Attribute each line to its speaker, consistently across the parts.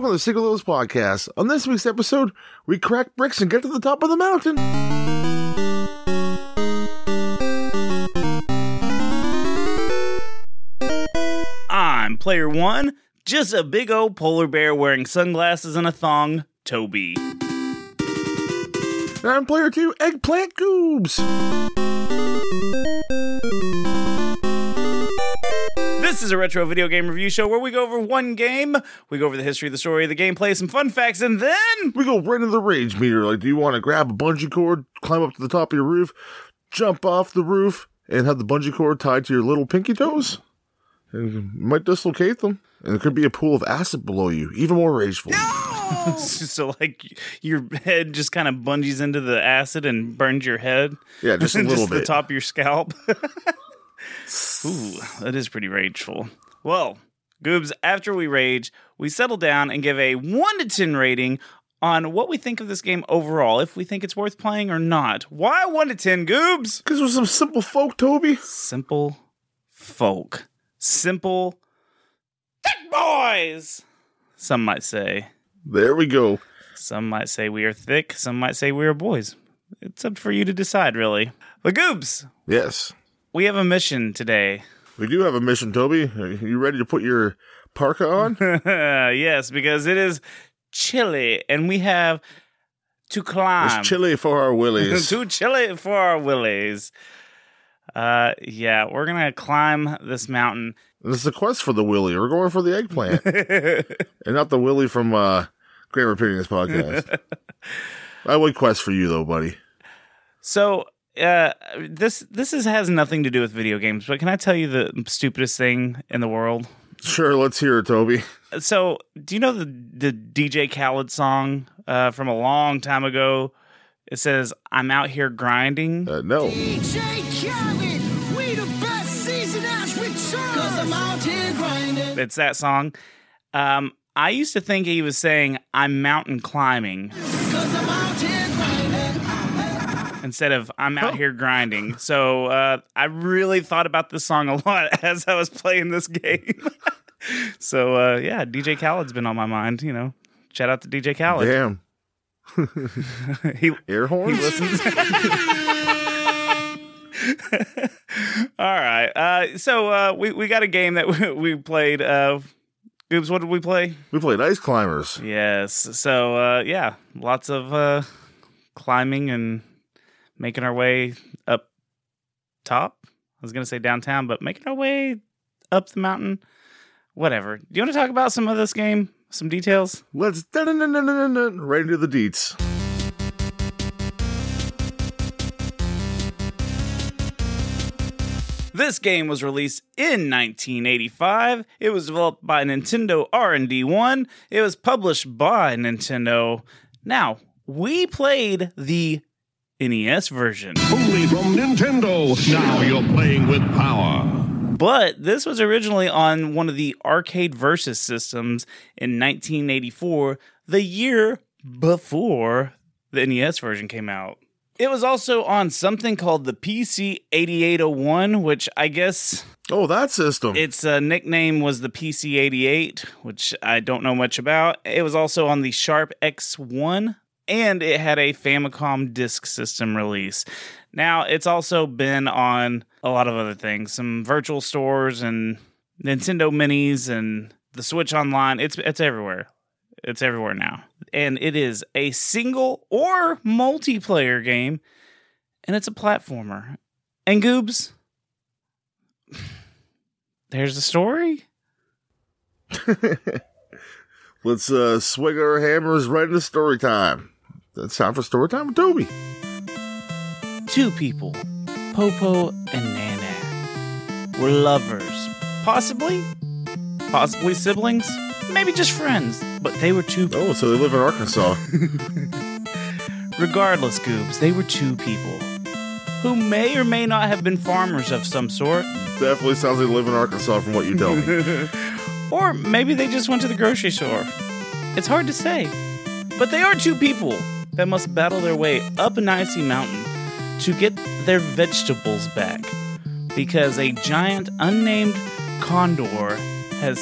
Speaker 1: Welcome to the Secret Levels Podcast. On this week's episode, we crack bricks and get to the top of the mountain.
Speaker 2: I'm player one, just a big old polar bear wearing sunglasses and a thong, Toby.
Speaker 1: And I'm player two, Eggplant Goobs.
Speaker 2: This is a retro video game review show where we go over one game, we go over the history, the story, the gameplay, some fun facts, and then
Speaker 1: We go right into the rage meter. Like, do you want to grab a bungee cord, climb up to the top of your roof, jump off the roof, and have the bungee cord tied to your little pinky toes? And you might dislocate them. And there could be a pool of acid below you, even more rageful. No!
Speaker 2: so like your head just kind of bungees into the acid and burns your head.
Speaker 1: Yeah, just a little
Speaker 2: the
Speaker 1: bit.
Speaker 2: top of your scalp. Ooh, that is pretty rageful. Well, Goobs, after we rage, we settle down and give a 1 to 10 rating on what we think of this game overall, if we think it's worth playing or not. Why 1 to 10, Goobs?
Speaker 1: Because we're some simple folk, Toby.
Speaker 2: Simple folk. Simple thick boys. Some might say.
Speaker 1: There we go.
Speaker 2: Some might say we are thick. Some might say we are boys. It's up for you to decide, really. But Goobs,
Speaker 1: Yes.
Speaker 2: We have a mission today.
Speaker 1: We do have a mission, Toby. Are you ready to put your parka on?
Speaker 2: yes, because it is chilly and we have to climb.
Speaker 1: It's chilly for our willies.
Speaker 2: Too chilly for our willies. Uh, yeah, we're gonna climb this mountain.
Speaker 1: this is a quest for the willy. We're going for the eggplant. and not the willy from uh, Grammar Opinions podcast. I would quest for you, though, buddy.
Speaker 2: So, uh, this this is has nothing to do with video games, but can I tell you the stupidest thing in the world?
Speaker 1: Sure, let's hear it, Toby.
Speaker 2: So, do you know the the DJ Khaled song uh, from a long time ago? It says, "I'm out here grinding."
Speaker 1: Uh, no.
Speaker 3: DJ Khaled, we the best season has returned. Cause I'm out here grinding.
Speaker 2: It's that song. Um, I used to think he was saying, "I'm mountain climbing." instead of I'm out here grinding. So uh, I really thought about this song a lot as I was playing this game. so uh, yeah, DJ Khaled's been on my mind. You know, shout out to DJ Khaled.
Speaker 1: Damn.
Speaker 2: he
Speaker 1: Air
Speaker 2: he
Speaker 1: horns?
Speaker 2: listens. All right. Uh, so uh, we we got a game that we, we played. Uh, Goobs, what did we play?
Speaker 1: we played Ice Climbers.
Speaker 2: Yes. So uh, yeah, lots of uh, climbing and making our way up top. I was gonna say downtown, but making our way up the mountain. Whatever. Do you want to talk about some of this game? Some details?
Speaker 1: Let's right into the deets.
Speaker 2: This game was released in 1985. It was developed by Nintendo R&D 1. It was published by Nintendo. Now, we played the NES version.
Speaker 4: Only from Nintendo. Now you're playing with power.
Speaker 2: But this was originally on one of the arcade versus systems in 1984, the year before the NES version came out. It was also on something called the PC 8801, which I guess
Speaker 1: Oh, that system.
Speaker 2: its uh, nickname was the PC 88, which I don't know much about. It was also on the Sharp X1, and it had a Famicom Disk System release. Now, it's also been on a lot of other things, some virtual stores and Nintendo Minis and the Switch Online. It's it's everywhere. It's everywhere now. And it is a single or multiplayer game, and it's a platformer. And Goobs, there's the story.
Speaker 1: Let's uh, swing our hammers right into story time. That's time for story time with Toby.
Speaker 2: Two people, Popo and Nana, were lovers. Possibly? Possibly siblings? Maybe just friends. But they were two
Speaker 1: Oh, so they live in Arkansas.
Speaker 2: Regardless, Goobs, they were two people who may or may not have been farmers of some sort,
Speaker 1: Definitely sounds like they live in Arkansas from what you tell me.
Speaker 2: or maybe they just went to the grocery store. It's hard to say. But they are two people that must battle their way up an icy mountain to get their vegetables back because a giant unnamed condor has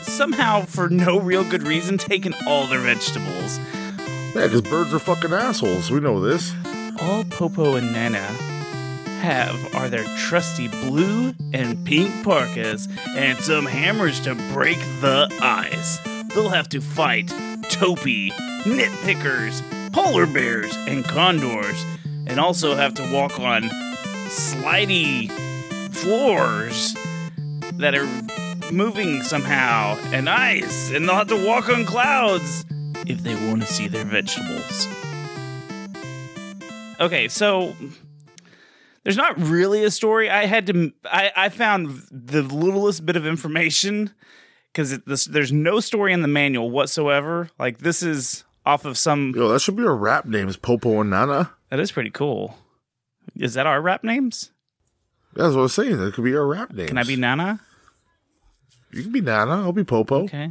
Speaker 2: somehow, for no real good reason, taken all their vegetables.
Speaker 1: yeah, because birds are fucking assholes. We know this.
Speaker 2: All Popo and Nana have are their trusty blue and pink parkas and some hammers to break the ice. They'll have to fight topi, nitpickers, polar bears, and condors, and also have to walk on slidey floors that are moving somehow, and ice, and they'll have to walk on clouds if they want to see their vegetables. Okay, so there's not really a story. I had to. I, I found the littlest bit of information because there's no story in the manual whatsoever. Like this is off of some.
Speaker 1: Yo, that should be our rap names, Popo and Nana.
Speaker 2: That is pretty cool. Is that our rap names?
Speaker 1: That's what I was saying. That could be our rap names.
Speaker 2: Can I be Nana?
Speaker 1: You can be Nana. I'll be Popo.
Speaker 2: Okay,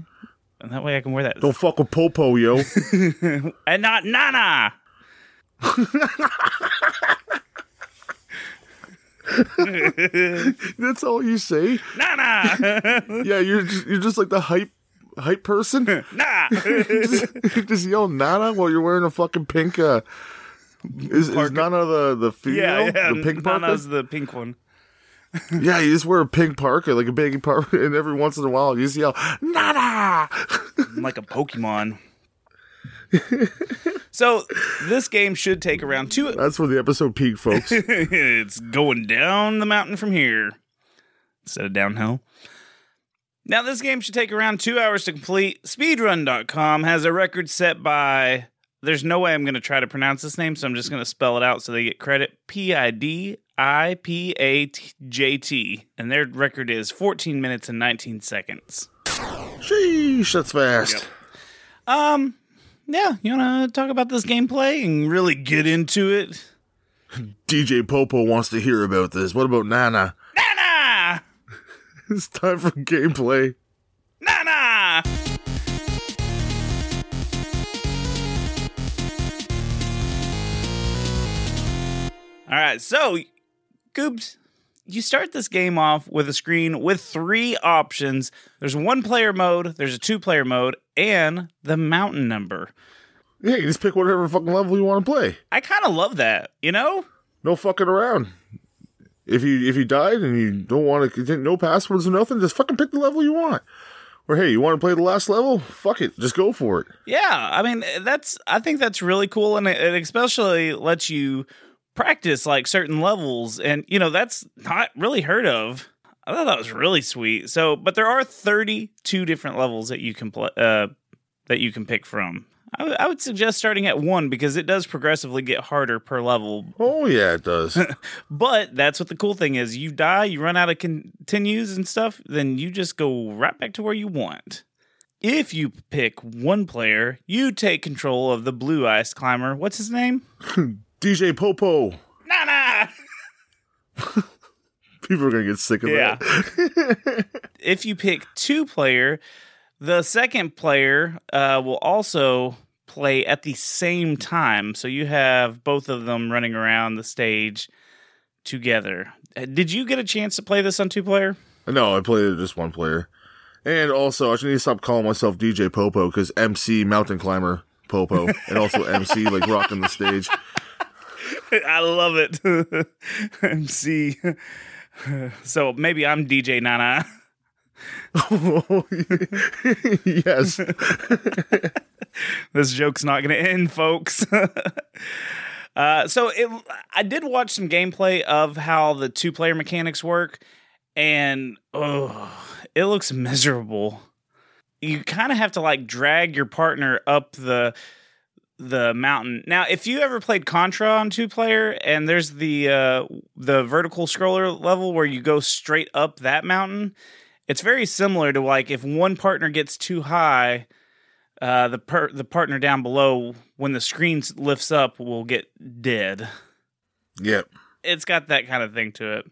Speaker 2: and that way I can wear that.
Speaker 1: Don't fuck with Popo, yo.
Speaker 2: and not Nana.
Speaker 1: That's all you say.
Speaker 2: Nana.
Speaker 1: Yeah, you're just, you're just like the hype hype person.
Speaker 2: nah.
Speaker 1: just, just yell Nana while you're wearing a fucking pink. Uh, is, is Nana the the female?
Speaker 2: yeah, yeah.
Speaker 1: The pink parka.
Speaker 2: Nana's the pink one.
Speaker 1: Yeah, you just wear a pink parka, like a baggy parka, and every once in a while you just yell Nana.
Speaker 2: Like a Pokemon. so this game should take around two.
Speaker 1: That's where the episode peaked, folks.
Speaker 2: it's going down the mountain from here instead of downhill. Now, this game should take around two hours to complete. Speedrun.com has a record set by. There's no way I'm going to try to pronounce this name, so I'm just going to spell it out so they get credit. P I D I P A J T. And their record is 14 minutes and 19 seconds.
Speaker 1: Sheesh, that's fast.
Speaker 2: Um, yeah, you want to talk about this gameplay and really get into it?
Speaker 1: DJ Popo wants to hear about this. What about Nana?
Speaker 2: Nana!
Speaker 1: It's time for gameplay.
Speaker 2: Nana! All right, so Goobs, you start this game off with a screen with three options. There's one player mode, there's a two player mode, and the mountain number.
Speaker 1: Yeah, you just pick whatever fucking level you want to play.
Speaker 2: I kind of love that, you know?
Speaker 1: No fucking around. If you if you died and you don't want to continue, no passwords or nothing, just fucking pick the level you want. Or hey, you want to play the last level? Fuck it, just go for it.
Speaker 2: Yeah, I mean that's I think that's really cool, and it, it especially lets you practice like certain levels, and you know that's not really heard of. I thought that was really sweet. So, but there are thirty two different levels that you can play uh, that you can pick from. I would- would suggest starting at one because it does progressively get harder per level.
Speaker 1: Oh yeah, it does.
Speaker 2: But that's what the cool thing is. You die, you run out of continues and stuff, then you just go right back to where you want. If you pick one player, you take control of the blue ice climber. What's his name?
Speaker 1: DJ Popo.
Speaker 2: Nana!
Speaker 1: People are gonna get sick of
Speaker 2: Yeah.
Speaker 1: that.
Speaker 2: if you pick two player, the second player uh, will also play at the same time. So you have both of them running around the stage together. Did you get a chance to play this on two player?
Speaker 1: No, I played it just one player. And also, I should need to stop calling myself DJ Popo because MC Mountain Climber Popo and also MC like rocking the stage.
Speaker 2: I love it. MC. So maybe I'm DJ Nana.
Speaker 1: yes.
Speaker 2: this joke's not going to end, folks. uh, so it, I did watch some gameplay of how the two player mechanics work, and oh, it looks miserable. You kind of have to like drag your partner up the the mountain. Now, if you ever played Contra on two player, and there's the uh, the vertical scroller level where you go straight up that mountain, it's very similar to like if one partner gets too high, uh, the per- the partner down below when the screen lifts up will get dead.
Speaker 1: Yep.
Speaker 2: It's got that kind of thing to it.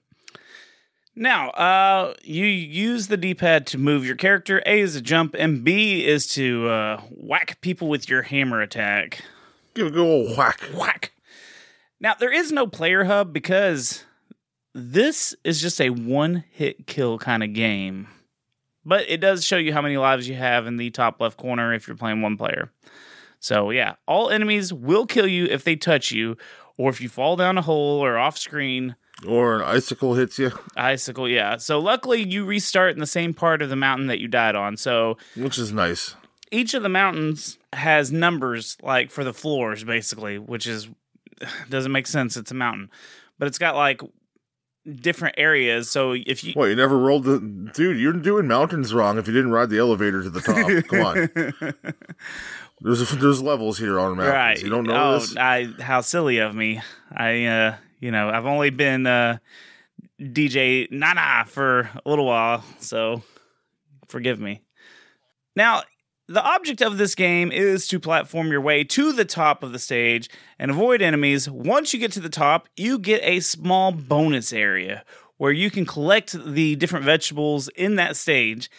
Speaker 2: Now, uh, you use the D-pad to move your character. A is a jump, and B is to uh, whack people with your hammer attack.
Speaker 1: Give a good old whack.
Speaker 2: Whack. Now, there is no player hub because this is just a one hit kill kind of game. But it does show you how many lives you have in the top left corner if you're playing one player. So, yeah, all enemies will kill you if they touch you, or if you fall down a hole or off screen.
Speaker 1: Or an icicle hits you,
Speaker 2: Icicle, yeah. So, luckily, you restart in the same part of the mountain that you died on. So,
Speaker 1: which is nice.
Speaker 2: each of the mountains has numbers like for the floors basically which is doesn't make sense it's a mountain but it's got like different areas so if you
Speaker 1: well, you never rolled the. Dude, you're doing mountains wrong if you didn't ride the elevator to the top. Come on. There's, there's levels here on mountains.
Speaker 2: right
Speaker 1: You don't know
Speaker 2: oh
Speaker 1: this?
Speaker 2: i how silly of me i uh you know i've only been uh dj nana for a little while so forgive me now the object of this game is to platform your way to the top of the stage and avoid enemies. Once you get to the top, you get a small bonus area where you can collect the different vegetables in that stage.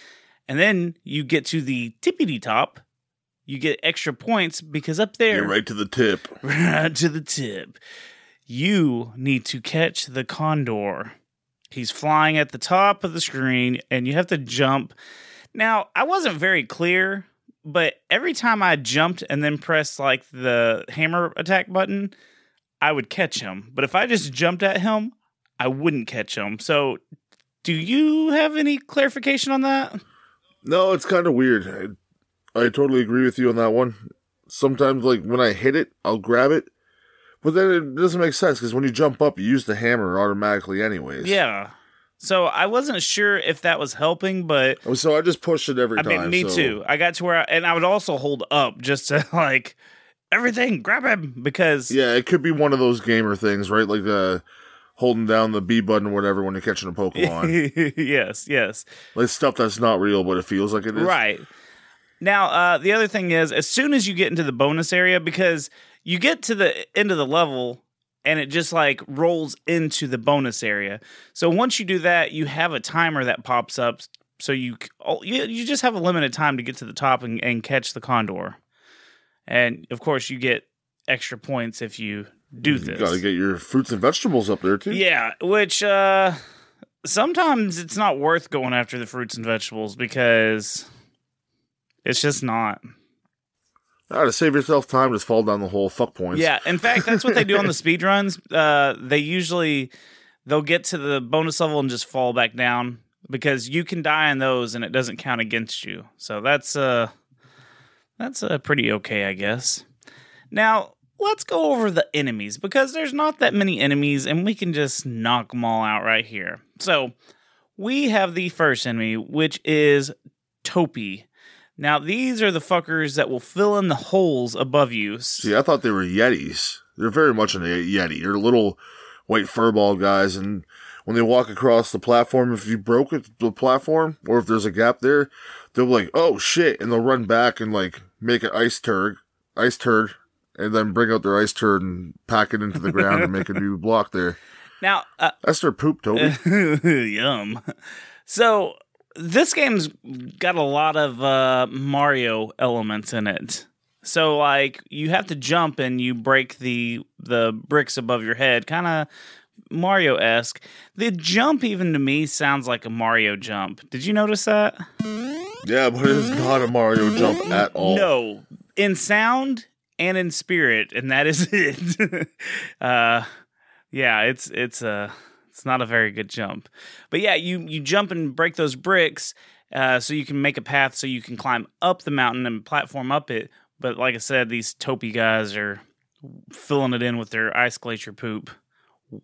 Speaker 2: And then you get to the tippity top. You get extra points because up there,
Speaker 1: Get right to the tip.
Speaker 2: right to the tip. You need to catch the condor. He's flying at the top of the screen, and you have to jump. Now, I wasn't very clear, but every time I jumped and then pressed like the hammer attack button, I would catch him. But if I just jumped at him, I wouldn't catch him. So, do you have any clarification on that?
Speaker 1: No, it's kind of weird. I, I totally agree with you on that one. Sometimes, like, when I hit it, I'll grab it. But then it doesn't make sense because when you jump up, you use the hammer automatically, anyways.
Speaker 2: Yeah. So I wasn't sure if that was helping, but
Speaker 1: So I just pushed it every
Speaker 2: I
Speaker 1: time.
Speaker 2: mean, me
Speaker 1: so-
Speaker 2: too. I got to where, I, and I would also hold up just to like everything, grab him because
Speaker 1: Yeah, it could be one of those gamer things, right? Like uh, holding down the B button or whatever when you're catching a Pokemon.
Speaker 2: yes, yes,
Speaker 1: like stuff that's not real, but it feels like it is.
Speaker 2: right. Now, uh, the other thing is, as soon as you get into the bonus area, because you get to the end of the level and it just like rolls into the bonus area. So once you do that, you have a timer that pops up. So you you, just have a limited time to get to the top and, and catch the condor. And of course, you get extra points if you do this.
Speaker 1: You
Speaker 2: this.
Speaker 1: got to get your fruits and vegetables up there too.
Speaker 2: Yeah, which uh sometimes it's not worth going after the fruits and vegetables because it's just not.
Speaker 1: To save yourself time, just fall down the hole. Fuck points.
Speaker 2: Yeah, in fact, that's what they do on the speed runs. Uh they usually they'll get to the bonus level and just fall back down because you can die in those and it doesn't count against you. So that's uh that's uh, pretty okay, I guess. Now, let's go over the enemies because there's not that many enemies and we can just knock them all out right here. So, we have the first enemy, which is Topi. Now, these are the fuckers that will fill in the holes above you.
Speaker 1: See, I thought they were Yetis. They're very much an Yeti. They're little white furball guys, and when they walk across the platform, if you broke it, the platform, or if there's a gap there, they'll be like, "Oh shit!" and they'll run back and like make an ice turd, ice turd, and then bring out their ice turd and pack it into the ground and make a new block there.
Speaker 2: Now, uh,
Speaker 1: That's their poop, Toby.
Speaker 2: Yum. So this game's got a lot of uh, Mario elements in it. So like you have to jump and you break the the bricks above your head, kind of Mario esque. The jump even to me sounds like a Mario jump. Did you notice that?
Speaker 1: Yeah, but it's not a Mario jump at all.
Speaker 2: No, in sound and in spirit, and that is it. uh, yeah, it's it's a it's not a very good jump, but yeah, you you jump and break those bricks, uh, so you can make a path so you can climb up the mountain and platform up it. But like I said, these Topi guys are filling it in with their ice glacier poop,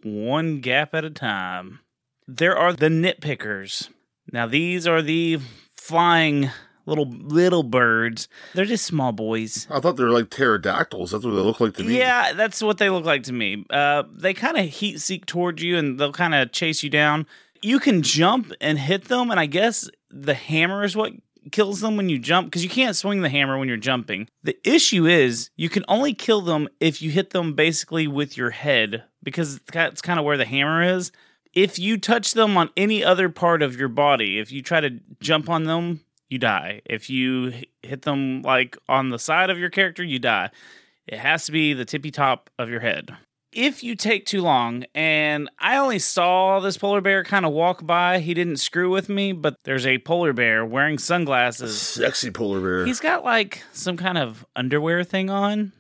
Speaker 2: one gap at a time. There are the nitpickers. Now these are the flying little little birds. They're just small boys.
Speaker 1: I thought they were like pterodactyls. That's what they look like to me.
Speaker 2: Yeah, that's what they look like to me. Uh, they kind of heat seek towards you and they'll kind of chase you down. You can jump and hit them, and I guess the hammer is what kills them when you jump because you can't swing the hammer when you're jumping. The issue is you can only kill them if you hit them basically with your head because that's kind of where the hammer is. If you touch them on any other part of your body, if you try to jump on them, you die. If you hit them like on the side of your character, you die. It has to be the tippy top of your head. If you take too long, and I only saw this polar bear kind of walk by, he didn't screw with me, but there's a polar bear wearing sunglasses.
Speaker 1: Sexy polar bear.
Speaker 2: He's got like some kind of underwear thing on.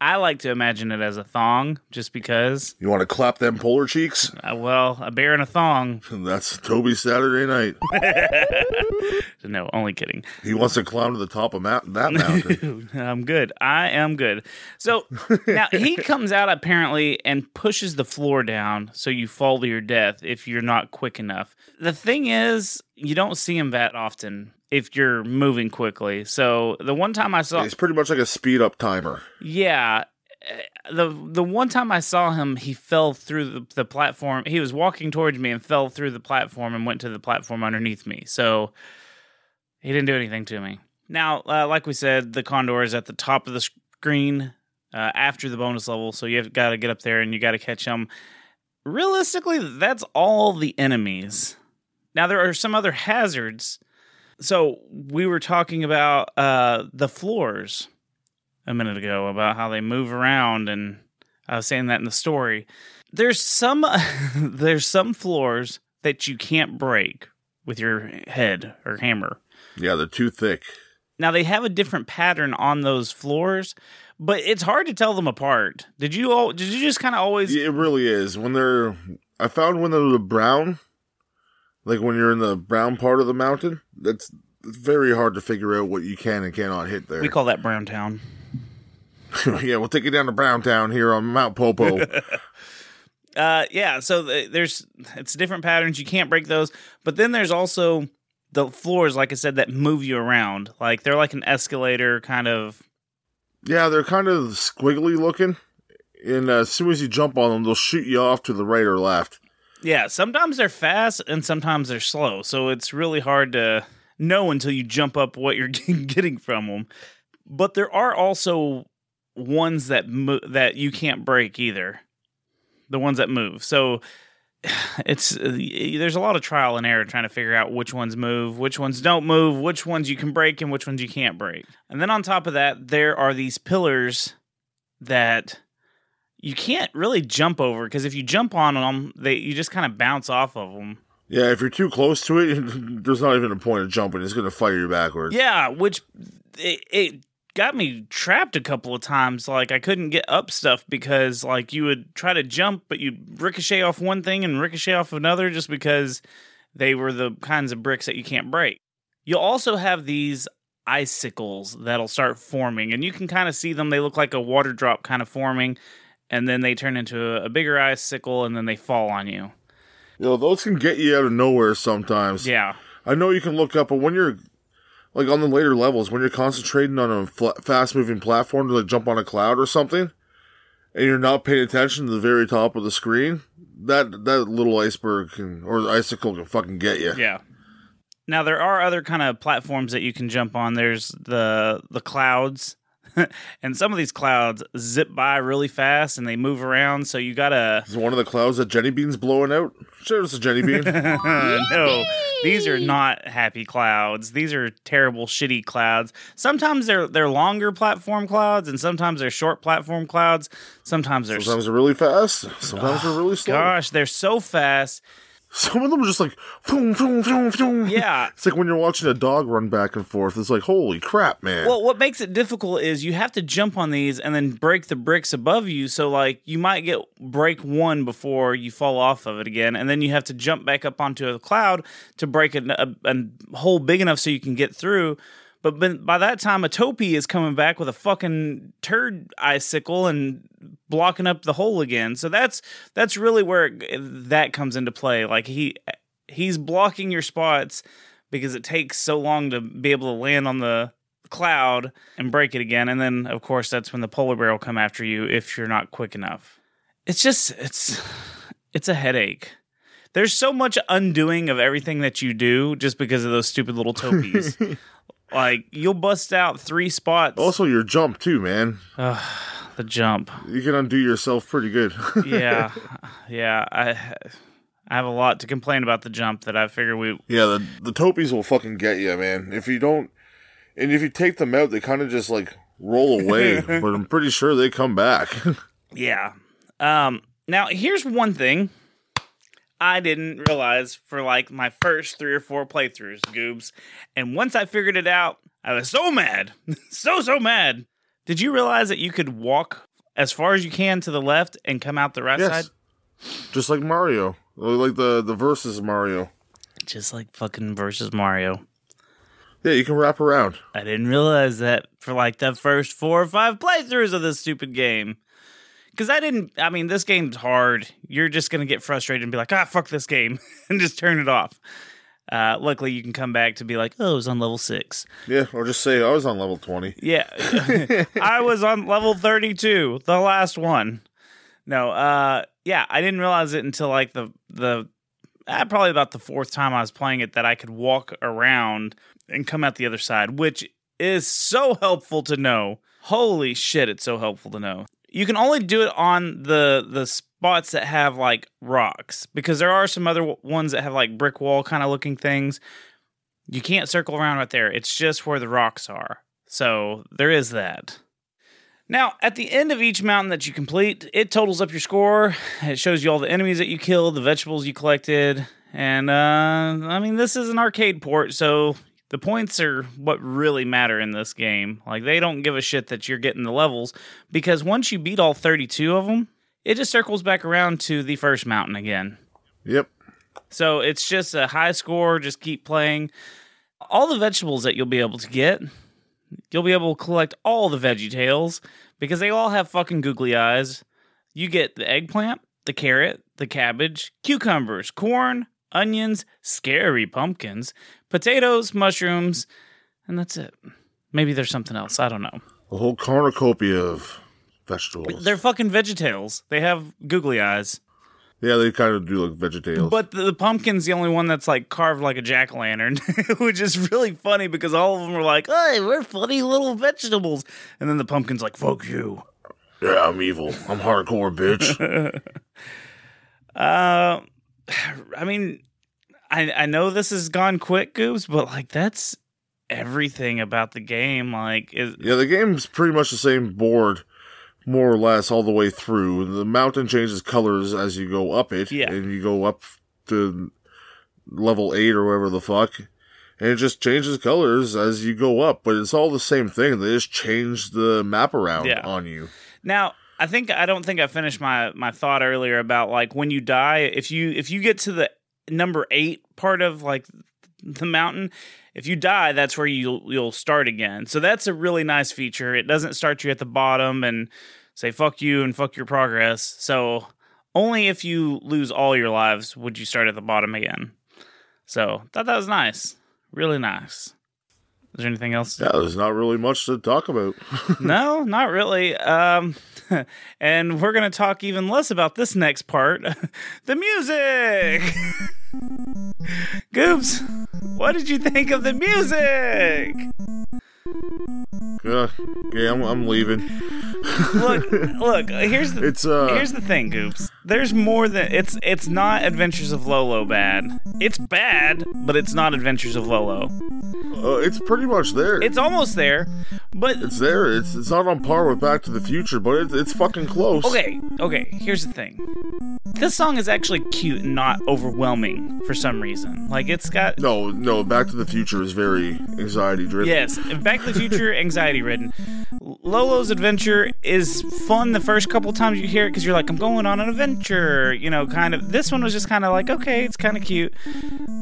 Speaker 2: I like to imagine it as a thong just because.
Speaker 1: you want to clap them polar cheeks?
Speaker 2: Uh, well, a bear in a thong.
Speaker 1: That's Toby Saturday night.
Speaker 2: No, only kidding.
Speaker 1: He wants to climb to the top of that mountain.
Speaker 2: I'm good. I am good. So now he comes out apparently and pushes the floor down so you fall to your death if you're not quick enough. The thing is, you don't see him that often if you're moving quickly. So the one time I saw
Speaker 1: He's pretty much like a speed up timer.
Speaker 2: yeah. uh, The the one time I saw him, he fell through the, the platform. He was walking towards me and fell through the platform and went to the platform underneath me. So he didn't do anything to me. Now, uh, like we said, the condor is at the top of the screen uh, after the bonus level, so you've got to get up there and you got to catch him. Realistically, that's all the enemies. Now there are some other hazards. So we were talking about uh, the floors a minute ago about how they move around, and I was saying that in the story. There's some there's some floors that you can't break with your head or hammer.
Speaker 1: Yeah, they're too thick.
Speaker 2: Now they have a different pattern on those floors, but it's hard to tell them apart. Did you all? Did you just kind of always?
Speaker 1: It really is. When they're, I found when they're the brown, like when you're in the brown part of the mountain, that's it's very hard to figure out what you can and cannot hit there.
Speaker 2: We call that Brown Town.
Speaker 1: yeah, we'll take you down to Brown Town here on Mount Popo.
Speaker 2: Uh, yeah. So th- there's it's different patterns. You can't break those, but then there's also the floors, like I said, that move you around. Like they're like an escalator kind of.
Speaker 1: yeah, they're kind of squiggly looking, and uh, as soon as you jump on them, they'll shoot you off to the right or left.
Speaker 2: Yeah. Sometimes they're fast and sometimes they're slow. So it's really hard to know until you jump up what you're getting from them. But there are also ones that mo- that you can't break either. The ones that move. So it's uh, there's a lot of trial and error trying to figure out which ones move, which ones don't move, which ones you can break and which ones you can't break. And then on top of that, there are these pillars that you can't really jump over because if you jump on them, they you just kind of bounce off of them.
Speaker 1: Yeah, if you're too close to it, there's not even a point of jumping. It's going to fire you backwards.
Speaker 2: Yeah, which it, it got me trapped a couple of times. Like I couldn't get up stuff because like you would try to jump, but you ricochet off one thing and ricochet off another just because they were the kinds of bricks that you can't break. You'll also have these icicles that'll start forming, and you can kind of see them. They look like a water drop kind of forming, and then they turn into a, a bigger icicle, and then they fall on you.
Speaker 1: You know, those can get you out of nowhere sometimes.
Speaker 2: Yeah.
Speaker 1: I know you can look up, but when you're like on the later levels, when you're concentrating on a fl- fast moving platform to like jump on a cloud or something, and you're not paying attention to the very top of the screen, that that little iceberg can or icicle can fucking get you.
Speaker 2: Yeah. Now there are other kind of platforms that you can jump on. There's the the clouds. and some of these clouds zip by really fast and they move around. So you gotta
Speaker 1: Is one of the clouds that Jenny Bean's blowing out? Sure, it's a Jenny Bean.
Speaker 2: no, these are not happy clouds. These are terrible, shitty clouds. Sometimes they're they're longer platform clouds, and sometimes they're short platform clouds. Sometimes they're
Speaker 1: Sometimes they're really fast. Sometimes they're really slow.
Speaker 2: gosh, they're so fast.
Speaker 1: Some of them are just like.
Speaker 2: Yeah.
Speaker 1: It's like when you're watching a dog run back and forth. It's like, holy crap, man.
Speaker 2: Well, what makes it difficult is you have to jump on these and then break the bricks above you. So, like, you might get break one before you fall off of it again, and then you have to jump back up onto a cloud to break a, a, a hole big enough so you can get through. But ben- by that time, a topi is coming back with a fucking turd icicle and blocking up the hole again. So that's that's really where it, that comes into play. Like he he's blocking your spots because it takes so long to be able to land on the cloud and break it again. And then, of course, that's when the polar bear will come after you if you're not quick enough. It's just it's it's a headache. There's so much undoing of everything that you do just because of those stupid little topies. Like you'll bust out three spots.
Speaker 1: also, your jump, too, man.
Speaker 2: the jump.
Speaker 1: You can undo yourself pretty good.
Speaker 2: Yeah, yeah. I I have a lot to complain about the jump that I figure we
Speaker 1: yeah, the, the topies will fucking get you, man. If you don't, and if you take them out, they kind of just like roll away, but I'm pretty sure they come back.
Speaker 2: Yeah. Um, now, here's one thing I didn't realize for like my first three or four playthroughs, Goobs. And once I figured it out, I was so mad. so, so mad. Did you realize that you could walk as far as you can to the left and come out the right
Speaker 1: yes.
Speaker 2: side?
Speaker 1: Just like Mario. Like the, the versus Mario.
Speaker 2: Just like fucking versus Mario.
Speaker 1: Yeah, you can wrap around.
Speaker 2: I didn't realize that for like the first four or five playthroughs of this stupid game. Because I didn't, I mean, this game's hard. You're just to get frustrated and be like, ah, fuck this game, and just turn it off. Uh, luckily, you can come back to be like, oh, it was on level six.
Speaker 1: Yeah, or just say I was on level 20.
Speaker 2: Yeah. I was on level 32, the last one. No, uh, yeah, I didn't realize it until like the, the, uh, probably about the fourth time I was playing it that I could walk around and come out the other side, which is so helpful to know. Holy shit, it's so helpful to know. You can only do it on the the spots that have like rocks because there are some other w- ones that have like brick wall kind of looking things. You can't circle around right there. It's just where the rocks are. So there is that. Now, at the end of each mountain that you complete, it totals up your score. It shows you all the enemies that you killed, the vegetables you collected, and uh, I mean, this is an arcade port, so the points are what really matter in this game. Like, they don't give a shit that you're getting the levels because once you beat all 32 of them, it just circles back around to the first mountain again.
Speaker 1: Yep.
Speaker 2: So it's just a high score, just keep playing. All the vegetables that you'll be able to get, you'll be able to collect all the veggie tails because they all have fucking googly eyes. You get the eggplant, the carrot, the cabbage, cucumbers, corn, onions, scary pumpkins, potatoes, mushrooms, and that's it. Maybe there's something else. I don't know.
Speaker 1: A whole cornucopia of vegetables.
Speaker 2: They're fucking VeggieTales. They have googly eyes.
Speaker 1: yeah, they kind of do look VeggieTales.
Speaker 2: But the, the pumpkin's the only one that's like carved like a jack o' lantern, which is really funny because all of them are like, "Hey, we're funny little vegetables," and then the pumpkin's like, "Fuck you."
Speaker 1: yeah, I'm evil. I'm hardcore, bitch.
Speaker 2: Uh, I mean, I I know this has gone quick, Goobs, but like that's everything about the game. Like, is
Speaker 1: yeah, the game's pretty much the same board, more or less, all the way through. The mountain changes colors as you go up it,
Speaker 2: Yeah.
Speaker 1: and you go up to level eight or whatever the fuck. And it just changes colors as you go up, but it's all the same thing. They just change the map around
Speaker 2: Yeah.
Speaker 1: on you.
Speaker 2: Now, I think I don't think I finished my my thought earlier about like when you die, if you if you get to the number 8 part of like the mountain, if you die, that's where you'll you'll start again. So that's a really nice feature. It doesn't start you at the bottom and say fuck you and fuck your progress. So only if you lose all your lives would you start at the bottom again. So thought that was nice. Really nice. Is there anything else?
Speaker 1: Yeah, there's not really much to talk about.
Speaker 2: no, not really. Um, and we're going to talk even less about this next part the music. Goobs, what did you think of the music?
Speaker 1: Yeah, yeah, I'm, I'm leaving.
Speaker 2: look, look. Here's the
Speaker 1: It's, uh,
Speaker 2: here's the thing, Goobs. There's more than it's it's not Adventures of Lolo bad. It's bad, but it's not Adventures of Lolo.
Speaker 1: Uh, it's pretty much there.
Speaker 2: It's almost there, but
Speaker 1: It's there. It's it's not on par with Back to the Future, but it's it's fucking close.
Speaker 2: okay, okay. Here's the thing. This song is actually cute and not overwhelming for some reason. Like it's got
Speaker 1: No, no. Back to the Future is very anxiety driven.
Speaker 2: Yes, Back to the Future, anxiety ridden. Lolo's Adventure is fun the first couple times you hear it because you're like, I'm going on an adventure, you know, kind of. This one was just kind of like, okay, it's kind of cute.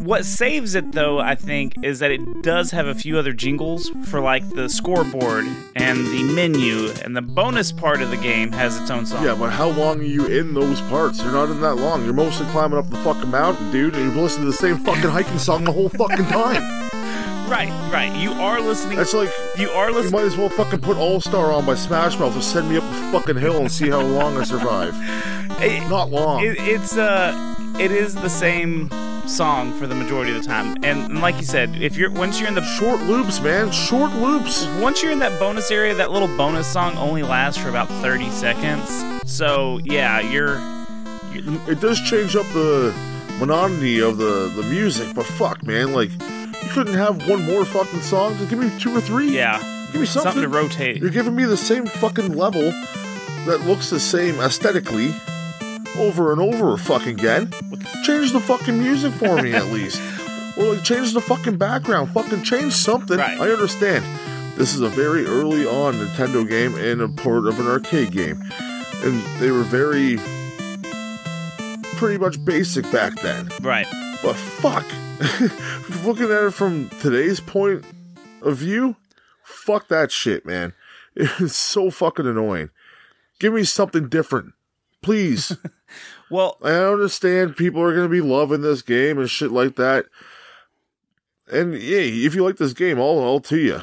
Speaker 2: What saves it though, I think, is that it does have a few other jingles for like the scoreboard and the menu, and the bonus part of the game has its own song.
Speaker 1: Yeah, but how long are you in those parts? You're not in that long. You're mostly climbing up the fucking mountain, dude, and you're listening to the same fucking hiking song the whole fucking time.
Speaker 2: Right, right. You are listening.
Speaker 1: That's like
Speaker 2: you are
Speaker 1: you
Speaker 2: listening.
Speaker 1: might as well fucking put All Star on by Smash Mouth and send me up the fucking hill and see how long I survive.
Speaker 2: It-
Speaker 1: Not long.
Speaker 2: It, it's uh, it is the same song for the majority of the time, and, and like you said, if you're once you're in the
Speaker 1: Short loops, man. Short loops.
Speaker 2: once you're in that bonus area, that little bonus song only lasts for about thirty seconds. So yeah, you're, you're
Speaker 1: It does change up the monotony of the, the music, but fuck, man. Like, you couldn't have one more fucking song? Just give me two or three.
Speaker 2: yeah,
Speaker 1: Give me something.
Speaker 2: something to rotate.
Speaker 1: You're giving me the same fucking level that looks the same aesthetically over and over fucking again. Change the fucking music for me at least. Or like change the fucking background. Fucking change something.
Speaker 2: Right.
Speaker 1: I understand. This is a very early on Nintendo game and a port of an arcade game. And they were very pretty much basic back then.
Speaker 2: Right.
Speaker 1: But fuck, looking at it from today's point of view, fuck that shit, man. It's so fucking annoying. Give me something different, please.
Speaker 2: Well,
Speaker 1: I understand people are gonna be loving this game and shit like that. And yeah, if you like this game, all all to you.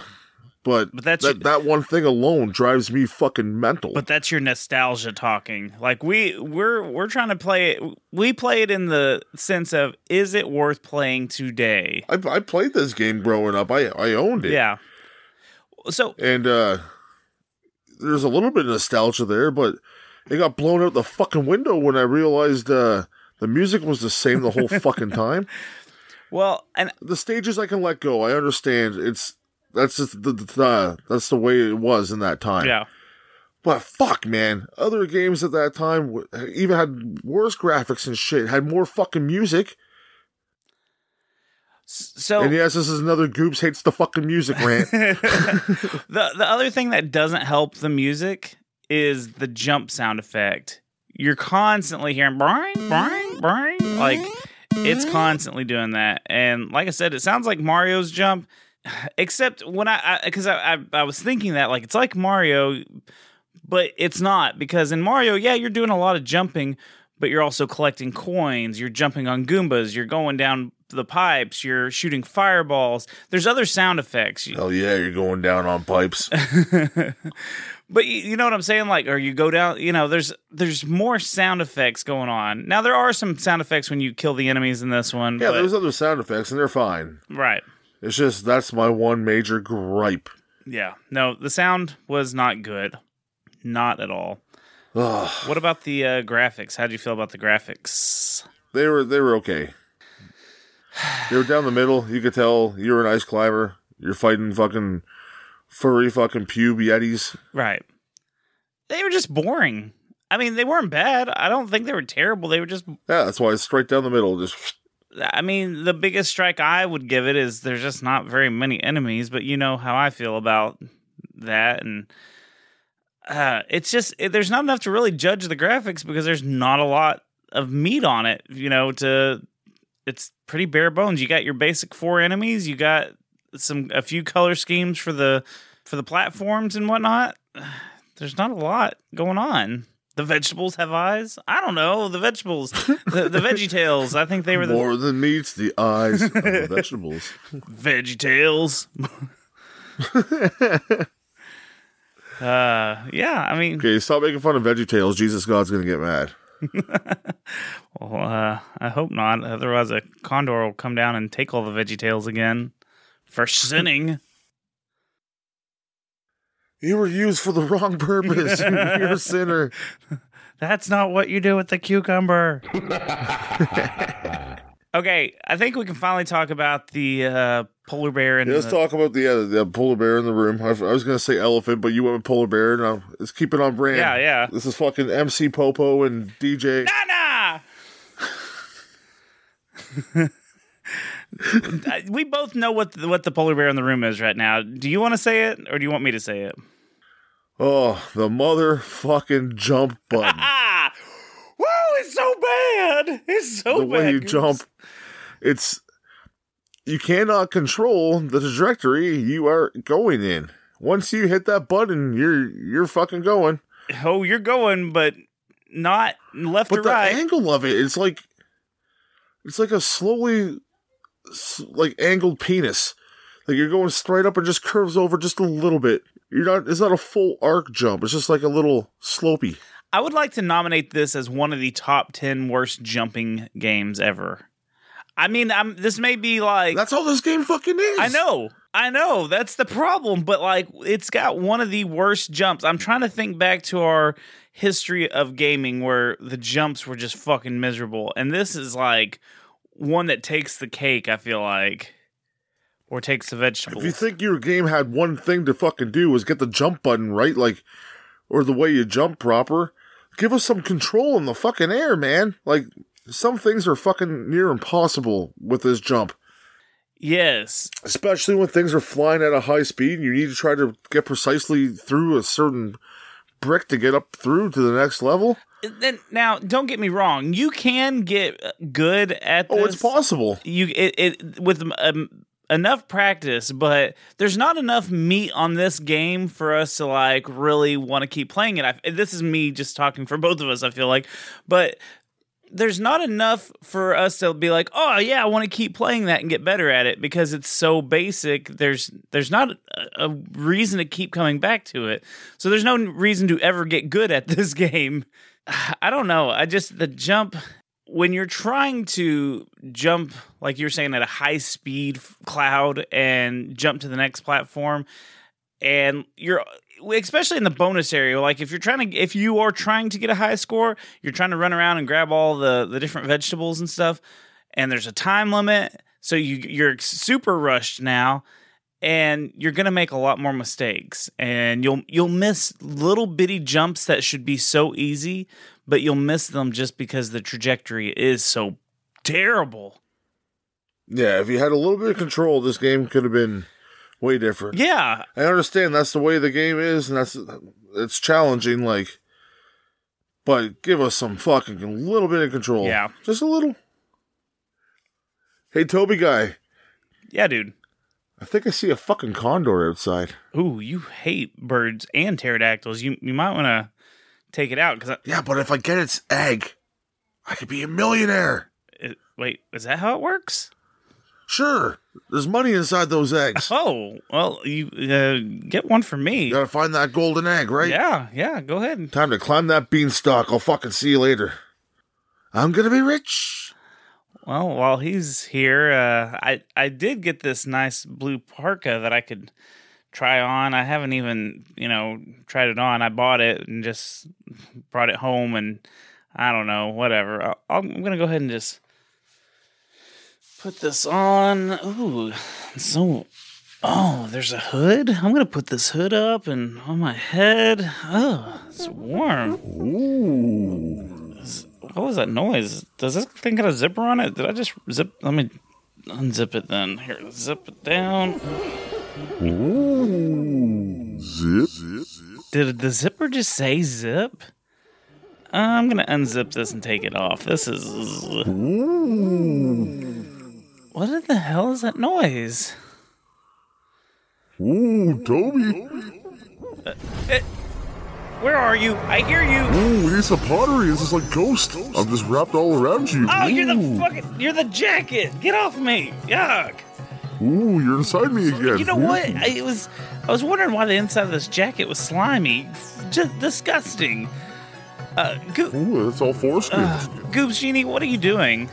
Speaker 1: But,
Speaker 2: But that's
Speaker 1: that,
Speaker 2: your-
Speaker 1: that one thing alone drives me fucking mental.
Speaker 2: but that's your nostalgia talking. Like we we're we're trying to play it. We play it in the sense of is it worth playing today?
Speaker 1: I, I played this game growing up. I I owned it.
Speaker 2: Yeah. So
Speaker 1: and uh there's a little bit of nostalgia there, but it got blown out the fucking window when I realized uh the music was the same the whole fucking time.
Speaker 2: well, and
Speaker 1: The stages I can let go. I understand. It's that's just the, the, the that's the way it was in that time.
Speaker 2: yeah.
Speaker 1: But fuck, man, other games at that time even had worse graphics and shit. Had more fucking music.
Speaker 2: So
Speaker 1: And yes, this is another Goobs hates the fucking music rant.
Speaker 2: the the other thing that doesn't help the music is the jump sound effect. You're constantly hearing boing, boing, boing. Like it's constantly doing that. And like I said, it sounds like Mario's jump, except when I because I, I, I was thinking that like it's like Mario, but it's not because in Mario, yeah, you're doing a lot of jumping, but you're also collecting coins. You're jumping on Goombas. You're going down the pipes. You're shooting fireballs. There's other sound effects.
Speaker 1: oh yeah, you're going down on pipes.
Speaker 2: But you, you know what I'm saying? Like, or you go down. You know, there's there's more sound effects going on. Now there are some sound effects when you kill the enemies in this one.
Speaker 1: Yeah,
Speaker 2: but-
Speaker 1: there's other sound effects and they're fine.
Speaker 2: right.
Speaker 1: It's just that's my one major gripe.
Speaker 2: Yeah. No, the sound was not good. Not at all.
Speaker 1: Ugh,
Speaker 2: What about the uh, graphics? How would you feel about the graphics?
Speaker 1: they were they were okay. They were down the middle. You could tell you're an ice climber. You're fighting fucking furry fucking pube yetis.
Speaker 2: Right. They were just boring. I mean, they weren't bad. I don't think they were terrible. They were just
Speaker 1: Yeah, that's why it's straight down the middle. Just
Speaker 2: I mean, the biggest strike I would give it is there's just not very many enemies, but you know how I feel about that, and uh, it's just it, there's not enough to really judge the graphics because there's not a lot of meat on it. You know, to it's pretty bare bones. You got your basic four enemies. You got some a few color schemes for the for the platforms and whatnot. There's not a lot going on. The vegetables have eyes. I don't know the vegetables, the, the Veggie Tales. I think they were the
Speaker 1: more than meets the eyes of the vegetables.
Speaker 2: Veggie Tales. uh, yeah. I mean,
Speaker 1: Okay, stop making fun of Veggie Tales. Jesus God's gonna get mad.
Speaker 2: well, uh, I hope not. Otherwise, a condor will come down and take all the Veggie Tales again for sinning.
Speaker 1: You were used for the wrong purpose. You're a sinner.
Speaker 2: That's not what you do with the cucumber. okay, I think we can finally talk about the uh, polar bear and
Speaker 1: Yeah, let's
Speaker 2: the-
Speaker 1: talk about the, uh, the polar bear in the room. I, I was going to say elephant, but you went with polar bear. Now let's keep it on brand.
Speaker 2: Yeah, yeah.
Speaker 1: This is fucking MC Popo and DJ.
Speaker 2: Nana. We both know what the, what the polar bear in the room is right now. Do you want to say it, or do you want me to say it?
Speaker 1: Oh, the motherfucking jump button.
Speaker 2: Ah, whoa! It's so bad. It's so bad.
Speaker 1: the
Speaker 2: bad.
Speaker 1: way you
Speaker 2: Goobs.
Speaker 1: jump, it's you cannot control the trajectory you are going in. Once you hit that button, you're you're fucking going.
Speaker 2: Oh, you're going, but not left
Speaker 1: But
Speaker 2: or
Speaker 1: the
Speaker 2: right.
Speaker 1: angle of it, it's like it's like a slowly like angled penis. Like you're going straight up and just curves over just a little bit. You're not. It's not a full arc jump. It's just like a little slopey.
Speaker 2: I would like to nominate this as one of the top ten worst jumping games ever. I mean, I'm. This may be like
Speaker 1: That's all this game fucking is.
Speaker 2: I know. I know. That's the problem. But like it's got one of the worst jumps. I'm trying to think back to our history of gaming where the jumps were just fucking miserable. And this is like one that takes the cake, I feel like. Or takes the vegetable.
Speaker 1: If you think your game had one thing to fucking do was get the jump button right, like, or the way you jump proper, give us some control in the fucking air, man. Like, some things are fucking near impossible with this jump,
Speaker 2: yes.
Speaker 1: especially when things are flying at a high speed and you need to try to get precisely through a certain brick to get up through to the next level.
Speaker 2: Then now, don't get me wrong. You can get good at this.
Speaker 1: Oh, it's possible.
Speaker 2: you it, it with um, enough practice but there's not enough meat on this game for us to like really want to keep playing it I, this is me just talking for both of us i feel like but there's not enough for us to be like oh yeah i want to keep playing that and get better at it because it's so basic there's there's not a, a reason to keep coming back to it so there's no reason to ever get good at this game i don't know. I just the jump when you're trying to jump like you're saying at a high speed cloud and jump to the next platform and you're especially in the bonus area like if you're trying to if you are trying to get a high score you're trying to run around and grab all the the different vegetables and stuff and there's a time limit so you you're super rushed now and you're going to make a lot more mistakes and you'll you'll miss little bitty jumps that should be so easy but you'll miss them just because the trajectory is so terrible
Speaker 1: Yeah, if you had a little bit of control, this game could have been way different.
Speaker 2: yeah
Speaker 1: I understand that's the way the game is, and that's it's challenging. Like, but give us some fucking a little bit of control.
Speaker 2: Yeah.
Speaker 1: just a little. Hey, Toby guy,
Speaker 2: yeah dude
Speaker 1: I think I see a fucking condor outside.
Speaker 2: ooh you hate birds and pterodactyls you you might want to take it out because I-
Speaker 1: Yeah, but if I get its egg, I could be a millionaire.
Speaker 2: wait is that how it works
Speaker 1: Sure, there's money inside those eggs.
Speaker 2: oh well you uh, get one for me
Speaker 1: You gotta find that golden egg, right?
Speaker 2: yeah yeah go ahead
Speaker 1: Time to climb that beanstalk. I'll fucking see you later. I'm gonna be rich.
Speaker 2: Well, while he's here, uh, I I did get this nice blue parka that I could try on. I haven't even you know tried it on. I bought it and just brought it home, and I don't know, whatever. I'll, I'm gonna go ahead and just put this on. Ooh, so oh, there's a hood. I'm gonna put this hood up and on my head. Oh, it's warm.
Speaker 1: Ooh.
Speaker 2: What was that noise? Does this thing got a zipper on it? Did I just zip? Let me unzip it then. Here, zip it down.
Speaker 1: Ooh. Zip. Zip.
Speaker 2: Did the zipper just say zip? Uh, I'm gonna unzip this and take it off. This is.
Speaker 1: Ooh.
Speaker 2: What in the hell is that noise?
Speaker 1: Ooh, Toby.
Speaker 2: Where are you? I hear you.
Speaker 1: Ooh, it's a pottery. It's just like ghost. I'm just wrapped all around you.
Speaker 2: Oh, you're the fucking. You're the jacket. Get off me. Yuck.
Speaker 1: Ooh, you're inside me again.
Speaker 2: You know what? I it was. I was wondering why the inside of this jacket was slimy. Just disgusting. Uh, Go-
Speaker 1: Ooh, that's all foreskin.
Speaker 2: uh, Goobs Genie, what are you doing?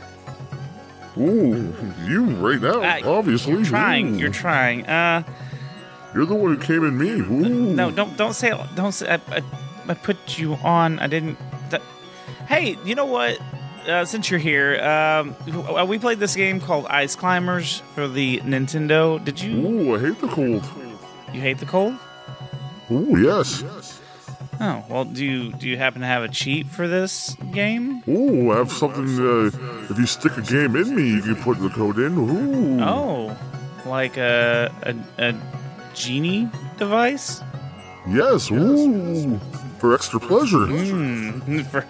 Speaker 1: Ooh, you right now,
Speaker 2: Uh,
Speaker 1: obviously.
Speaker 2: You're trying.
Speaker 1: Ooh.
Speaker 2: You're trying. Uh,
Speaker 1: You're the one who came in me. Ooh.
Speaker 2: No, don't don't say don't say. I, I, I put you on. I didn't. That, hey, you know what? Uh, since you're here, um, uh, we played this game called Ice Climbers for the Nintendo. Did you
Speaker 1: Ooh, I hate the cold.
Speaker 2: you hate the cold?
Speaker 1: Ooh, yes.
Speaker 2: Oh well, do you do you happen to have a cheat for this game?
Speaker 1: Ooh, I have something. Uh, if you stick a game in me, you can put the code in. Ooh.
Speaker 2: Oh, like a a, a genie device?
Speaker 1: Yes. Ooh. For extra pleasure.
Speaker 2: Hmm, for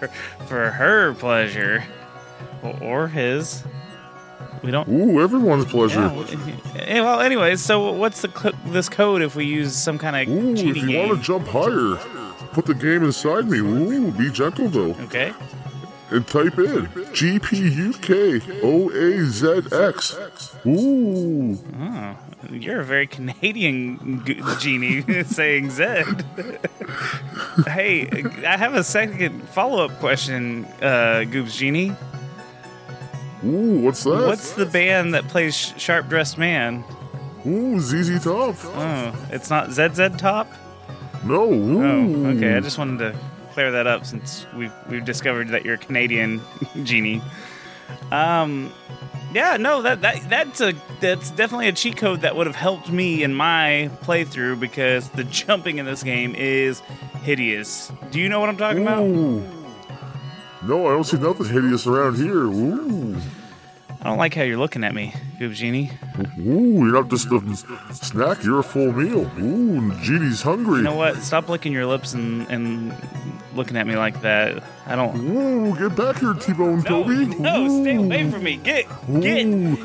Speaker 2: for her pleasure, or, his. We don't.
Speaker 1: Ooh, everyone's pleasure.
Speaker 2: Yeah, well, eh, anyways, so what's the this code if we use some kind of
Speaker 1: Ooh, if you
Speaker 2: game?
Speaker 1: want to jump higher, put the game inside me. Ooh, be gentle though.
Speaker 2: Okay.
Speaker 1: And type in G P U K O A Z X. Ooh.
Speaker 2: Oh, you're a very Canadian g- genie saying Zed. hey, I have a second follow up question, uh, Goobs Genie.
Speaker 1: Ooh, what's that?
Speaker 2: What's the band that plays Sharp Dressed Man?
Speaker 1: Ooh, ZZ Top.
Speaker 2: Oh, it's not ZZ Top?
Speaker 1: No. Ooh.
Speaker 2: Oh, okay. I just wanted to clear that up since we've we've discovered that you're a Canadian genie. Um, yeah, no, that that that's a that's definitely a cheat code that would have helped me in my playthrough because the jumping in this game is hideous. Do you know what I'm talking about?
Speaker 1: No, I don't see nothing hideous around here. Ooh.
Speaker 2: I don't like how you're looking at me, Goob Genie.
Speaker 1: Ooh, you're not just a snack, you're a full meal. Ooh, Genie's hungry.
Speaker 2: You know what? Stop licking your lips and and looking at me like that. I don't.
Speaker 1: Ooh, get back here, T-Bone
Speaker 2: No,
Speaker 1: Toby.
Speaker 2: no, stay away from me. Get, get.
Speaker 1: Ooh.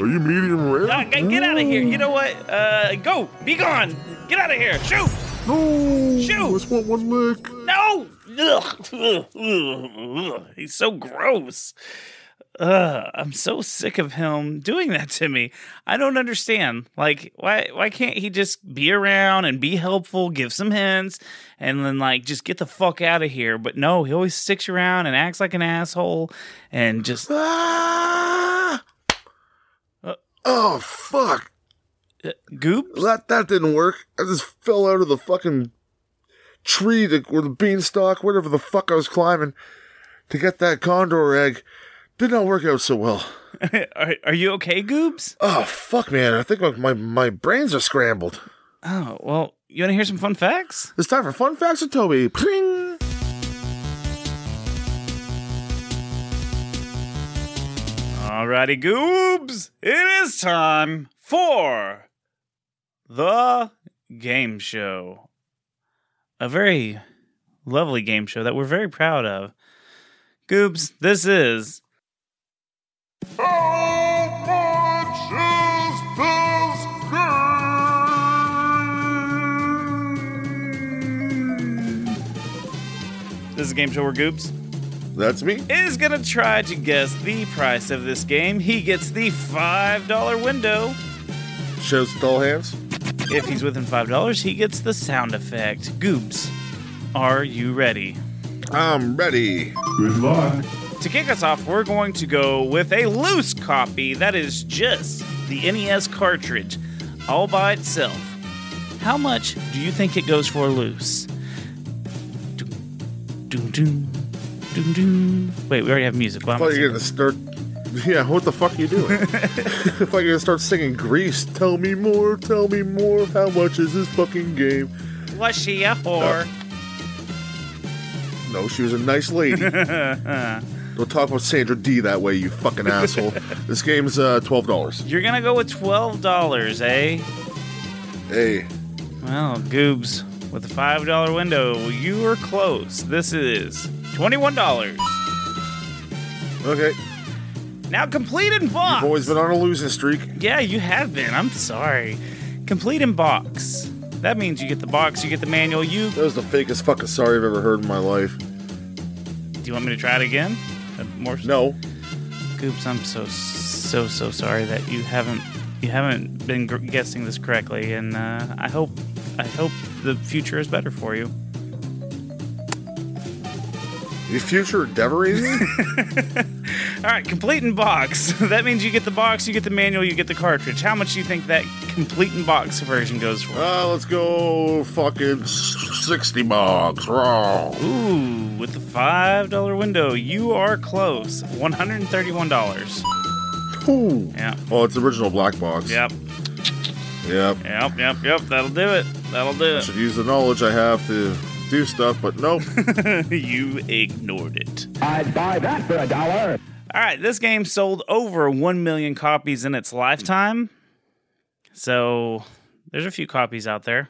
Speaker 1: Are you medium rare?
Speaker 2: Uh, get get out of here. You know what? Uh, go. Be gone. Get out of here. Shoot.
Speaker 1: No!
Speaker 2: Shoot.
Speaker 1: Just want one lick.
Speaker 2: No. Ugh. Ugh. Ugh. He's so gross. Ugh, I'm so sick of him doing that to me. I don't understand. Like, why why can't he just be around and be helpful, give some hints, and then like just get the fuck out of here? But no, he always sticks around and acts like an asshole and just
Speaker 1: Ah!
Speaker 2: Uh.
Speaker 1: oh, fuck.
Speaker 2: uh, goop.
Speaker 1: That, that didn't work. I just fell out of the fucking tree to, or the beanstalk, whatever the fuck I was climbing to get that condor egg. Did not work out so well.
Speaker 2: are, are you okay, Goobs?
Speaker 1: Oh, fuck, man. I think my, my, brains are scrambled.
Speaker 2: Oh, well, you want to hear some fun facts?
Speaker 1: It's time for Fun Facts with Toby. Pring!
Speaker 2: Alrighty, Goobs, it is time for the game show. A very lovely game show that we're very proud of. Goobs, this is this is a game show where Goobs
Speaker 1: That's me.
Speaker 2: is gonna try to guess the price of this game. He gets the five dollar window.
Speaker 1: Shows the tall hands.
Speaker 2: If he's within five dollars, he gets the sound effect. Goobs, are you ready?
Speaker 1: I'm ready.
Speaker 4: Good luck.
Speaker 2: To kick us off, we're going to go with a loose copy that is just the NES cartridge, all by itself. How much do you think it goes for loose? Doom, doom, doom, doom. Wait, we already have music. Why
Speaker 1: I thought you were gonna start. Yeah, what the fuck are you doing? I thought you were gonna start singing Grease. Tell me more, tell me more. How much is this fucking game?
Speaker 2: Was she a whore?
Speaker 1: No, she was a nice lady. Don't talk about Sandra Dee that way, you fucking asshole. This game's uh, twelve dollars.
Speaker 2: You're gonna go with twelve dollars, eh?
Speaker 1: Hey,
Speaker 2: Well, Goobs, with the five dollar window, you are close. This is twenty-one dollars.
Speaker 1: okay.
Speaker 2: Now complete in box.
Speaker 1: I've always been on a losing streak.
Speaker 2: Yeah, you have been. I'm sorry. Complete in box. That means you get the box, you get the manual. You.
Speaker 1: That was the fakest fucking sorry I've ever heard in my life.
Speaker 2: Do you want me to try it again? More.
Speaker 1: No,
Speaker 2: Goobs, I'm so so so sorry that you haven't you haven't been gr- guessing this correctly, and uh, I hope I hope the future is better for you.
Speaker 1: you future me?
Speaker 2: All right, complete in box. that means you get the box, you get the manual, you get the cartridge. How much do you think that complete in box version goes for?
Speaker 1: Uh, let's go fucking 60 bucks. Raw.
Speaker 2: Ooh, with the $5 window, you are close. $131.
Speaker 1: Ooh.
Speaker 2: Yeah.
Speaker 1: Oh, it's the original black box.
Speaker 2: Yep.
Speaker 1: Yep.
Speaker 2: Yep, yep, yep. That'll do it. That'll do
Speaker 1: I should use the knowledge I have to do stuff, but nope.
Speaker 2: you ignored it.
Speaker 5: I'd buy that for a dollar.
Speaker 2: All right, this game sold over 1 million copies in its lifetime. So, there's a few copies out there.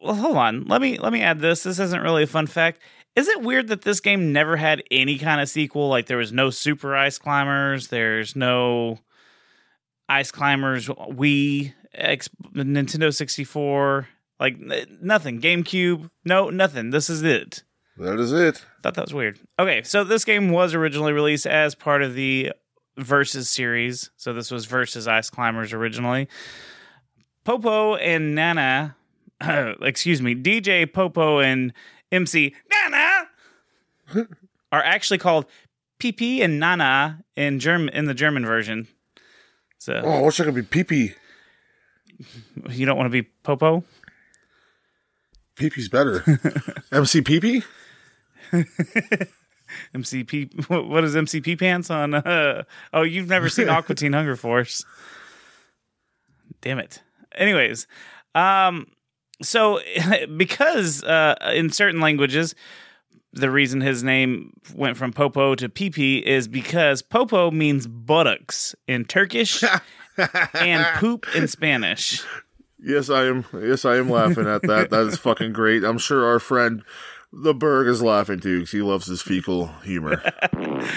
Speaker 2: Well, hold on. Let me let me add this. This isn't really a fun fact. Is it weird that this game never had any kind of sequel? Like there was no Super Ice Climbers, there's no Ice Climbers Wii, X, Nintendo 64, like nothing. GameCube, no, nothing. This is it.
Speaker 1: that is it.
Speaker 2: Thought that was weird. Okay, so this game was originally released as part of the Versus series. So this was Versus Ice Climbers originally. Popo and Nana, excuse me, DJ Popo and MC Nana are actually called PP and Nana in German in the German version. So
Speaker 1: Oh, I wish I could be pee-pee.
Speaker 2: you don't want to be Popo?
Speaker 1: Pee-pee's better. MC pee-pee?
Speaker 2: MCP. What what is MC Pee Pants on? Uh, oh, you've never seen Aqua Teen Hunger Force. Damn it. Anyways, um, so because uh, in certain languages, the reason his name went from Popo to PP is because Popo means buttocks in Turkish and poop in Spanish.
Speaker 1: Yes, I am. Yes, I am laughing at that. That is fucking great. I'm sure our friend the Berg is laughing too because he loves his fecal humor.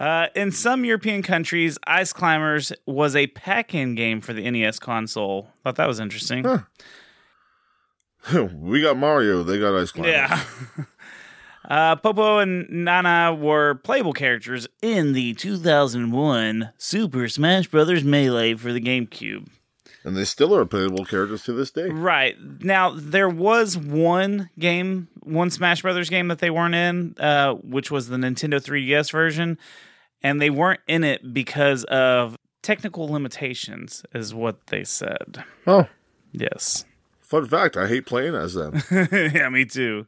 Speaker 2: Uh, in some European countries, Ice Climbers was a pack-in game for the NES console. Thought that was interesting.
Speaker 1: we got Mario. They got Ice Climbers.
Speaker 2: Yeah. Uh, Popo and Nana were playable characters in the 2001 Super Smash Bros. Melee for the GameCube.
Speaker 1: And they still are playable characters to this day.
Speaker 2: Right. Now, there was one game, one Smash Brothers game that they weren't in, uh, which was the Nintendo 3DS version. And they weren't in it because of technical limitations, is what they said.
Speaker 1: Oh,
Speaker 2: Yes.
Speaker 1: Fun fact. I hate playing as them.
Speaker 2: yeah, me too.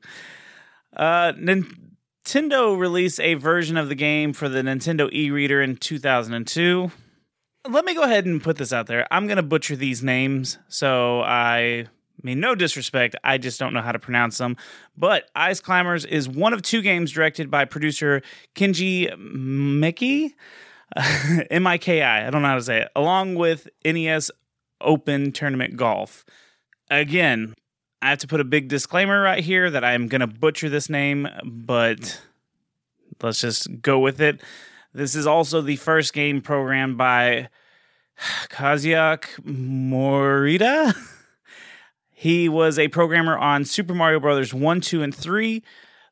Speaker 2: Uh, Nintendo released a version of the game for the Nintendo e-reader in 2002. Let me go ahead and put this out there. I'm going to butcher these names, so I mean no disrespect. I just don't know how to pronounce them. But Ice Climbers is one of two games directed by producer Kenji Miki, M I K I. I don't know how to say it. Along with NES Open Tournament Golf. Again, I have to put a big disclaimer right here that I'm going to butcher this name, but let's just go with it. This is also the first game programmed by Kazuyak Morita. He was a programmer on Super Mario Brothers 1, 2, and 3,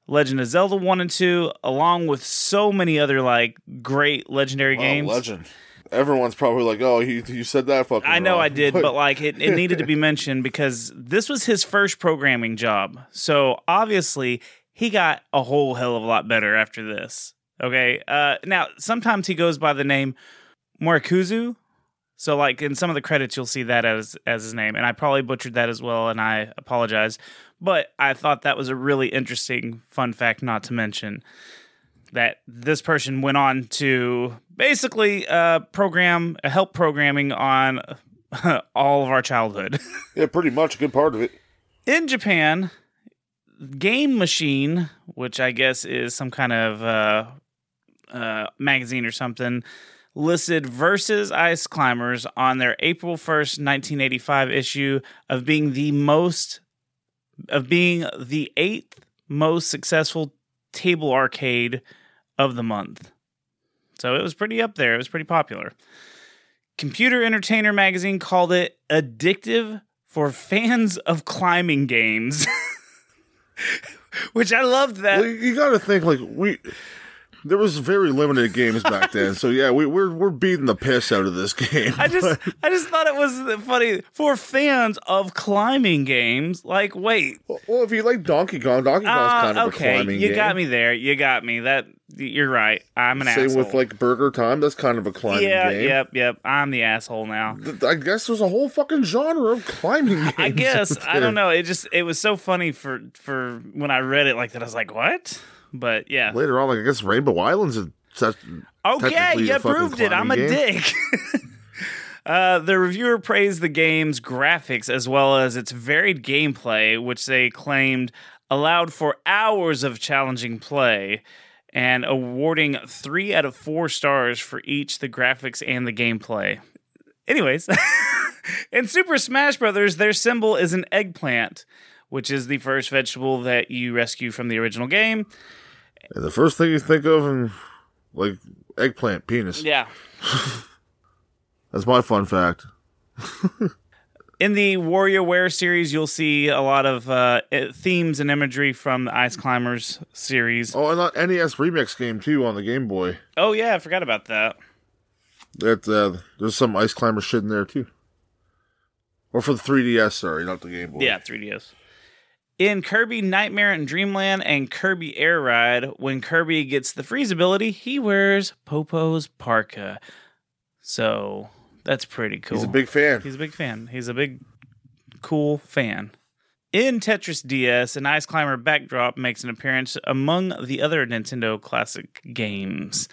Speaker 2: Legend of Zelda 1 and 2, along with so many other like great legendary
Speaker 1: Wow,
Speaker 2: games.
Speaker 1: legend. Everyone's probably like, "Oh, you, you said that fucking."
Speaker 2: I know
Speaker 1: wrong."
Speaker 2: I did, but like it, it needed to be mentioned because this was his first programming job. So obviously he got a whole hell of a lot better after this. Okay. Uh, now sometimes he goes by the name Morikuzu. So like in some of the credits you'll see that as as his name, and I probably butchered that as well, and I apologize. But I thought that was a really interesting fun fact not to mention that this person went on to basically uh, program help programming on all of our childhood.
Speaker 1: yeah, pretty much a good part of it.
Speaker 2: In Japan, Game Machine, which I guess is some kind of uh, uh, magazine or something, listed Versus Ice Climbers on their April 1st, 1985 issue of being the most of being the eighth most successful table arcade of the month. So it was pretty up there. It was pretty popular. Computer Entertainer magazine called it addictive for fans of climbing games. Which I loved that.
Speaker 1: Well, you got to think like we There was very limited games back then, so yeah, we, we're we're beating the piss out of this game.
Speaker 2: I just I just thought it was funny for fans of climbing games. Like, wait,
Speaker 1: well, if you like Donkey Kong, Donkey Kong's
Speaker 2: uh,
Speaker 1: kind of a
Speaker 2: okay,
Speaker 1: climbing
Speaker 2: you
Speaker 1: game.
Speaker 2: You got me there. You got me. That you're right. I'm an asshole.
Speaker 1: Same
Speaker 2: asshole.
Speaker 1: with like Burger Time, that's kind of a climbing
Speaker 2: yeah,
Speaker 1: game.
Speaker 2: yep, yep. I'm the asshole now.
Speaker 1: I guess there's a whole fucking genre of climbing games.
Speaker 2: I guess I don't know. It just it was so funny for for when I read it like that. I was like, what? But yeah.
Speaker 1: Later on, like I guess Rainbow Islands is such.
Speaker 2: Okay, you proved it. I'm a
Speaker 1: game.
Speaker 2: dick. uh, the reviewer praised the game's graphics as well as its varied gameplay, which they claimed allowed for hours of challenging play, and awarding three out of four stars for each the graphics and the gameplay. Anyways, in Super Smash Brothers, their symbol is an eggplant, which is the first vegetable that you rescue from the original game.
Speaker 1: And the first thing you think of, and like eggplant penis.
Speaker 2: Yeah.
Speaker 1: That's my fun fact.
Speaker 2: in the WarioWare series, you'll see a lot of uh, themes and imagery from the Ice Climbers series.
Speaker 1: Oh, and that NES remix game too on the Game Boy.
Speaker 2: Oh yeah, I forgot about that.
Speaker 1: That uh, there's some Ice Climber shit in there too. Or for the 3DS, sorry, not the Game Boy.
Speaker 2: Yeah, 3DS. In Kirby Nightmare and Dreamland and Kirby Air Ride, when Kirby gets the freeze ability, he wears Popo's parka. So that's pretty cool.
Speaker 1: He's a big fan.
Speaker 2: He's a big fan. He's a big, cool fan. In Tetris DS, an Ice Climber backdrop makes an appearance among the other Nintendo classic games.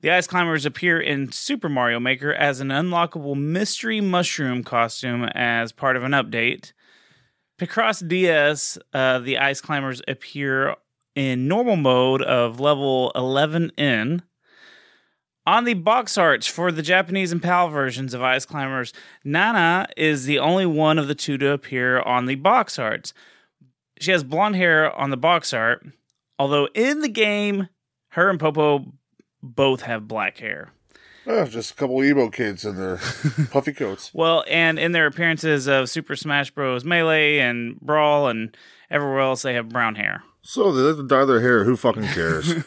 Speaker 2: The Ice Climbers appear in Super Mario Maker as an unlockable mystery mushroom costume as part of an update. Picross DS, uh, the Ice Climbers appear in normal mode of level 11N. On the box arts for the Japanese and PAL versions of Ice Climbers, Nana is the only one of the two to appear on the box arts. She has blonde hair on the box art, although in the game, her and Popo both have black hair.
Speaker 1: Oh, just a couple emo kids in their puffy coats.
Speaker 2: Well, and in their appearances of Super Smash Bros. Melee and Brawl and everywhere else, they have brown hair.
Speaker 1: So they like to dye their hair. Who fucking cares?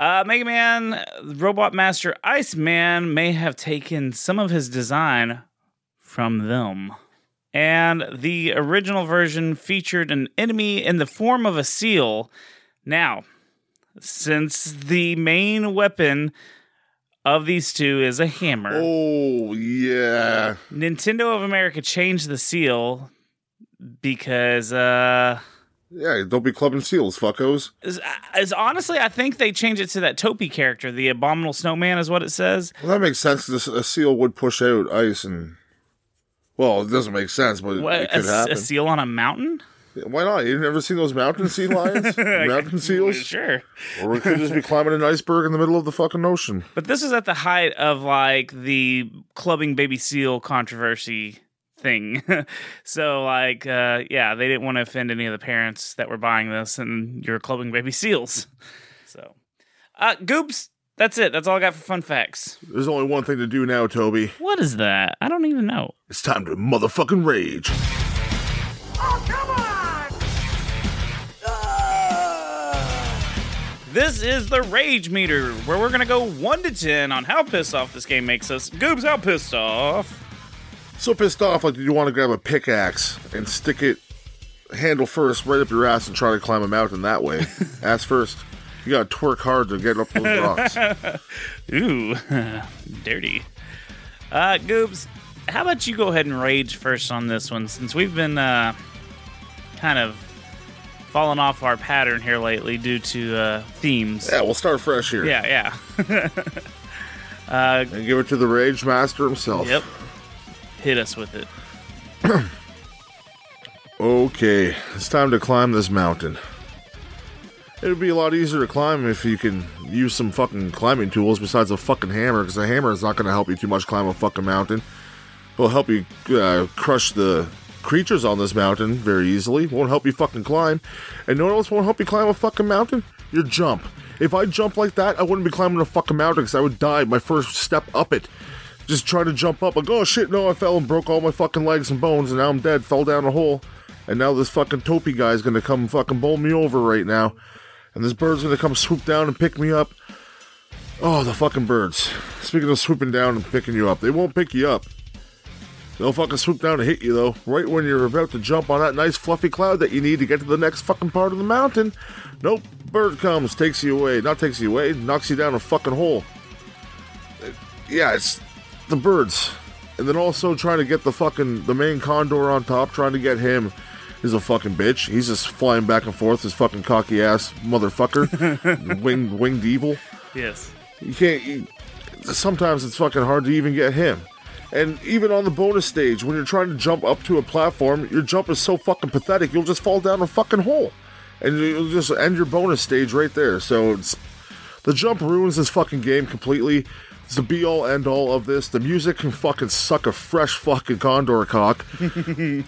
Speaker 2: Uh, Mega Man, Robot Master Iceman may have taken some of his design from them. And the original version featured an enemy in the form of a seal. Now, since the main weapon of these two is a hammer,
Speaker 1: oh yeah.
Speaker 2: Nintendo of America changed the seal because uh
Speaker 1: Yeah, don't be clubbing seals, fuckos.
Speaker 2: is, is honestly I think they changed it to that Topi character, the abominable snowman is what it says.
Speaker 1: Well, that makes sense because a seal would push out ice and. Well, it doesn't make sense, but
Speaker 2: What,
Speaker 1: it
Speaker 2: a,
Speaker 1: could happen.
Speaker 2: a seal on a mountain?
Speaker 1: Why not? You've never seen those mountain sea lions? mountain seals?
Speaker 2: Sure.
Speaker 1: Or we could just be climbing an iceberg in the middle of the fucking ocean.
Speaker 2: But this is at the height of like the clubbing baby seal controversy thing. so like uh yeah, they didn't want to offend any of the parents that were buying this and you're clubbing baby seals. So uh Goobs, that's it. That's all I got for fun facts.
Speaker 1: There's only one thing to do now, Toby.
Speaker 2: What is that? I don't even know.
Speaker 1: It's time to motherfucking rage.
Speaker 2: This is the Rage Meter, where we're gonna go one to ten on how pissed off this game makes us. Goobs, how pissed off?
Speaker 1: So pissed off, like you want to grab a pickaxe and stick it handle first right up your ass and try to climb a mountain that way. ass first. You gotta twerk hard to get up those rocks.
Speaker 2: Ooh, dirty. Uh, Goobs, how about you go ahead and rage first on this one, since we've been uh, kind of falling off our pattern here lately due to uh, themes.
Speaker 1: Yeah, we'll start fresh here.
Speaker 2: Yeah, yeah. uh,
Speaker 1: And give it to the rage master himself.
Speaker 2: yep. Hit us with it.
Speaker 1: Okay, it's time to climb this mountain. It'd be a lot easier to climb if you can use some fucking climbing tools besides a fucking hammer, because a hammer is not going to help you too much climb a fucking mountain. It'll help you uh, crush the creatures on this mountain very easily. Won't help you fucking climb. And no one else won't help you climb a fucking mountain? Your jump. If I jump like that, I wouldn't be climbing a fucking mountain because I would die my first step up it. Just try to jump up like, oh shit, no, I fell and broke all my fucking legs and bones and now I'm dead, fell down a hole. And now this fucking Topi guy is gonna come fucking bowl me over right now. and this bird's gonna come swoop down and pick me up. Oh, the fucking birds. Speaking of swooping down and picking you up, they won't pick you up. They'll fucking swoop down and hit you though, right when you're about to jump on that nice fluffy cloud that you need to get to the next fucking part of the mountain. Nope, bird comes, takes you away. Not takes you away, knocks you down a fucking hole. Yeah, it's the birds. And then also trying to get the fucking the main condor on top, trying to get him is a fucking bitch. He's just flying back and forth, this fucking cocky ass motherfucker, winged winged evil.
Speaker 2: Yes.
Speaker 1: You can't. You, sometimes it's fucking hard to even get him. And even on the bonus stage, when you're trying to jump up to a platform, your jump is so fucking pathetic, you'll just fall down a fucking hole. And you'll just end your bonus stage right there. So it's. The jump ruins this fucking game completely. It's the be all end all of this. The music can fucking suck a fresh fucking condor cock.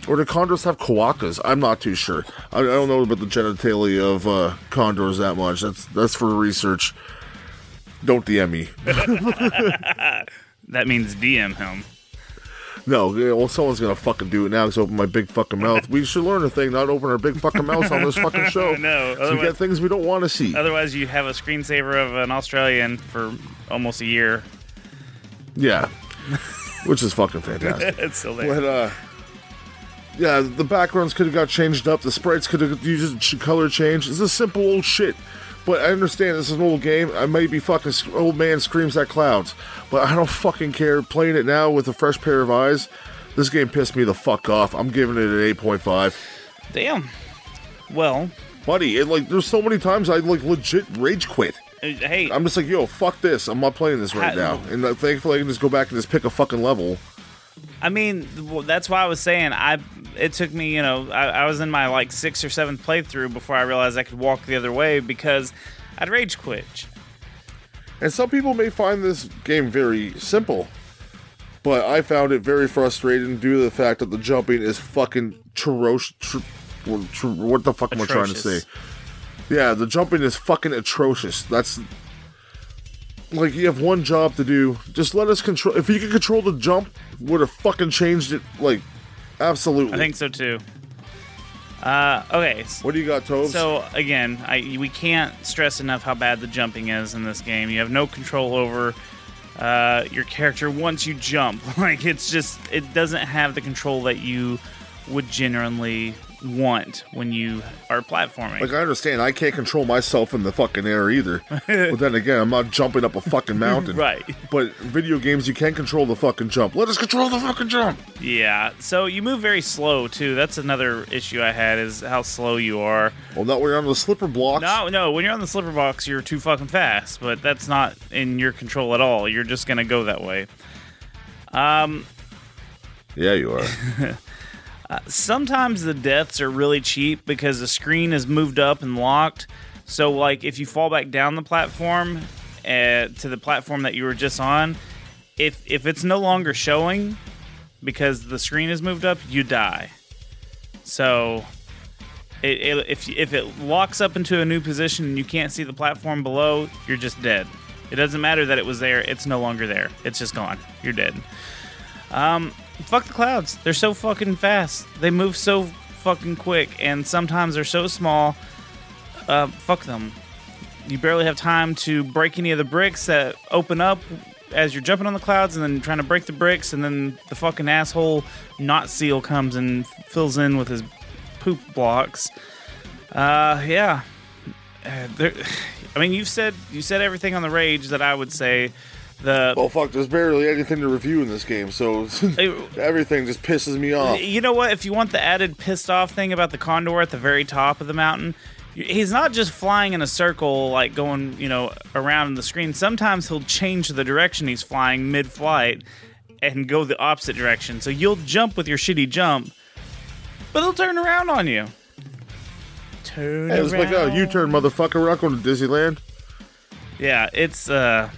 Speaker 1: or do condors have cloacas? I'm not too sure. I, I don't know about the genitalia of uh, condors that much. That's that's for research. Don't DM me.
Speaker 2: That means DM him.
Speaker 1: No, well, someone's gonna fucking do it now because I open my big fucking mouth. We should learn a thing, not open our big fucking mouths on this fucking show.
Speaker 2: No,
Speaker 1: So we get things we don't want to see.
Speaker 2: Otherwise, you have a screensaver of an Australian for almost a year.
Speaker 1: Yeah, which is fucking fantastic.
Speaker 2: It's still there.
Speaker 1: But uh, yeah, the backgrounds could have got changed up. The sprites could have used color change. It's a simple old shit. But I understand this is an old game. I may be fucking old man screams at clouds, but I don't fucking care. Playing it now with a fresh pair of eyes, this game pissed me the fuck off. I'm giving it an eight point five.
Speaker 2: Damn. Well,
Speaker 1: buddy. It, like, there's so many times I like legit rage quit.
Speaker 2: uh, hey,
Speaker 1: I'm just like, yo, fuck this. I'm not playing this right
Speaker 2: Ha-
Speaker 1: now. And uh, thankfully, I can just go back and just pick a fucking level.
Speaker 2: I mean, that's why I was saying I. It took me, you know, I, I was in my like sixth or seventh playthrough before I realized I could walk the other way because I'd rage quit.
Speaker 1: And some people may find this game very simple, but I found it very frustrating due to the fact that the jumping is fucking atrocious. Tr- or tr- what the fuck am I trying to say? Yeah, the jumping is fucking atrocious. That's like you have one job to do. Just let us control. If you could control the jump, would have fucking changed it. Like, absolutely.
Speaker 2: I think so too. Uh, okay,
Speaker 1: What do you got, Tobes?
Speaker 2: So again, I we can't stress enough how bad the jumping is in this game. You have no control over uh, your character once you jump. Like it's just it doesn't have the control that you would genuinely want when you are platforming.
Speaker 1: Like I understand, I can't control myself in the fucking air either. but then again, I'm not jumping up a fucking mountain.
Speaker 2: Right.
Speaker 1: But video games, you can control the fucking jump. Let us control the fucking jump.
Speaker 2: yeah. So you move very slow too. That's another issue I had is how slow you are.
Speaker 1: Well, not when you're on the slipper blocks.
Speaker 2: No, no. When you're on the slipper box, you're too fucking fast. But that's not in your control at all. You're just gonna go that way. Um.
Speaker 1: Yeah, you are.
Speaker 2: sometimes the deaths are really cheap because the screen is moved up and locked. So, like, if you fall back down the platform uh, to the platform that you were just on, if if it's no longer showing because the screen is moved up, you die. So, it, it, if if it locks up into a new position and you can't see the platform below, you're just dead. It doesn't matter that it was there; it's no longer there. It's just gone. You're dead. Um, fuck the clouds. They're so fucking fast. They move so fucking quick, and sometimes they're so small. Uh, fuck them. You barely have time to break any of the bricks that open up as you're jumping on the clouds, and then trying to break the bricks, and then the fucking asshole knot seal comes and fills in with his poop blocks. Uh, yeah. Uh, I mean, you've said you said everything on the rage that I would say. The
Speaker 1: well, fuck. There's barely anything to review in this game, so everything just pisses me off.
Speaker 2: You know what? If you want the added pissed off thing about the condor at the very top of the mountain, he's not just flying in a circle, like going, you know, around the screen. Sometimes he'll change the direction he's flying mid flight and go the opposite direction. So you'll jump with your shitty jump, but he'll turn around on you. Turn
Speaker 1: Hey, it's like
Speaker 2: around.
Speaker 1: a U-turn, motherfucker. Not going to Disneyland.
Speaker 2: Yeah, it's uh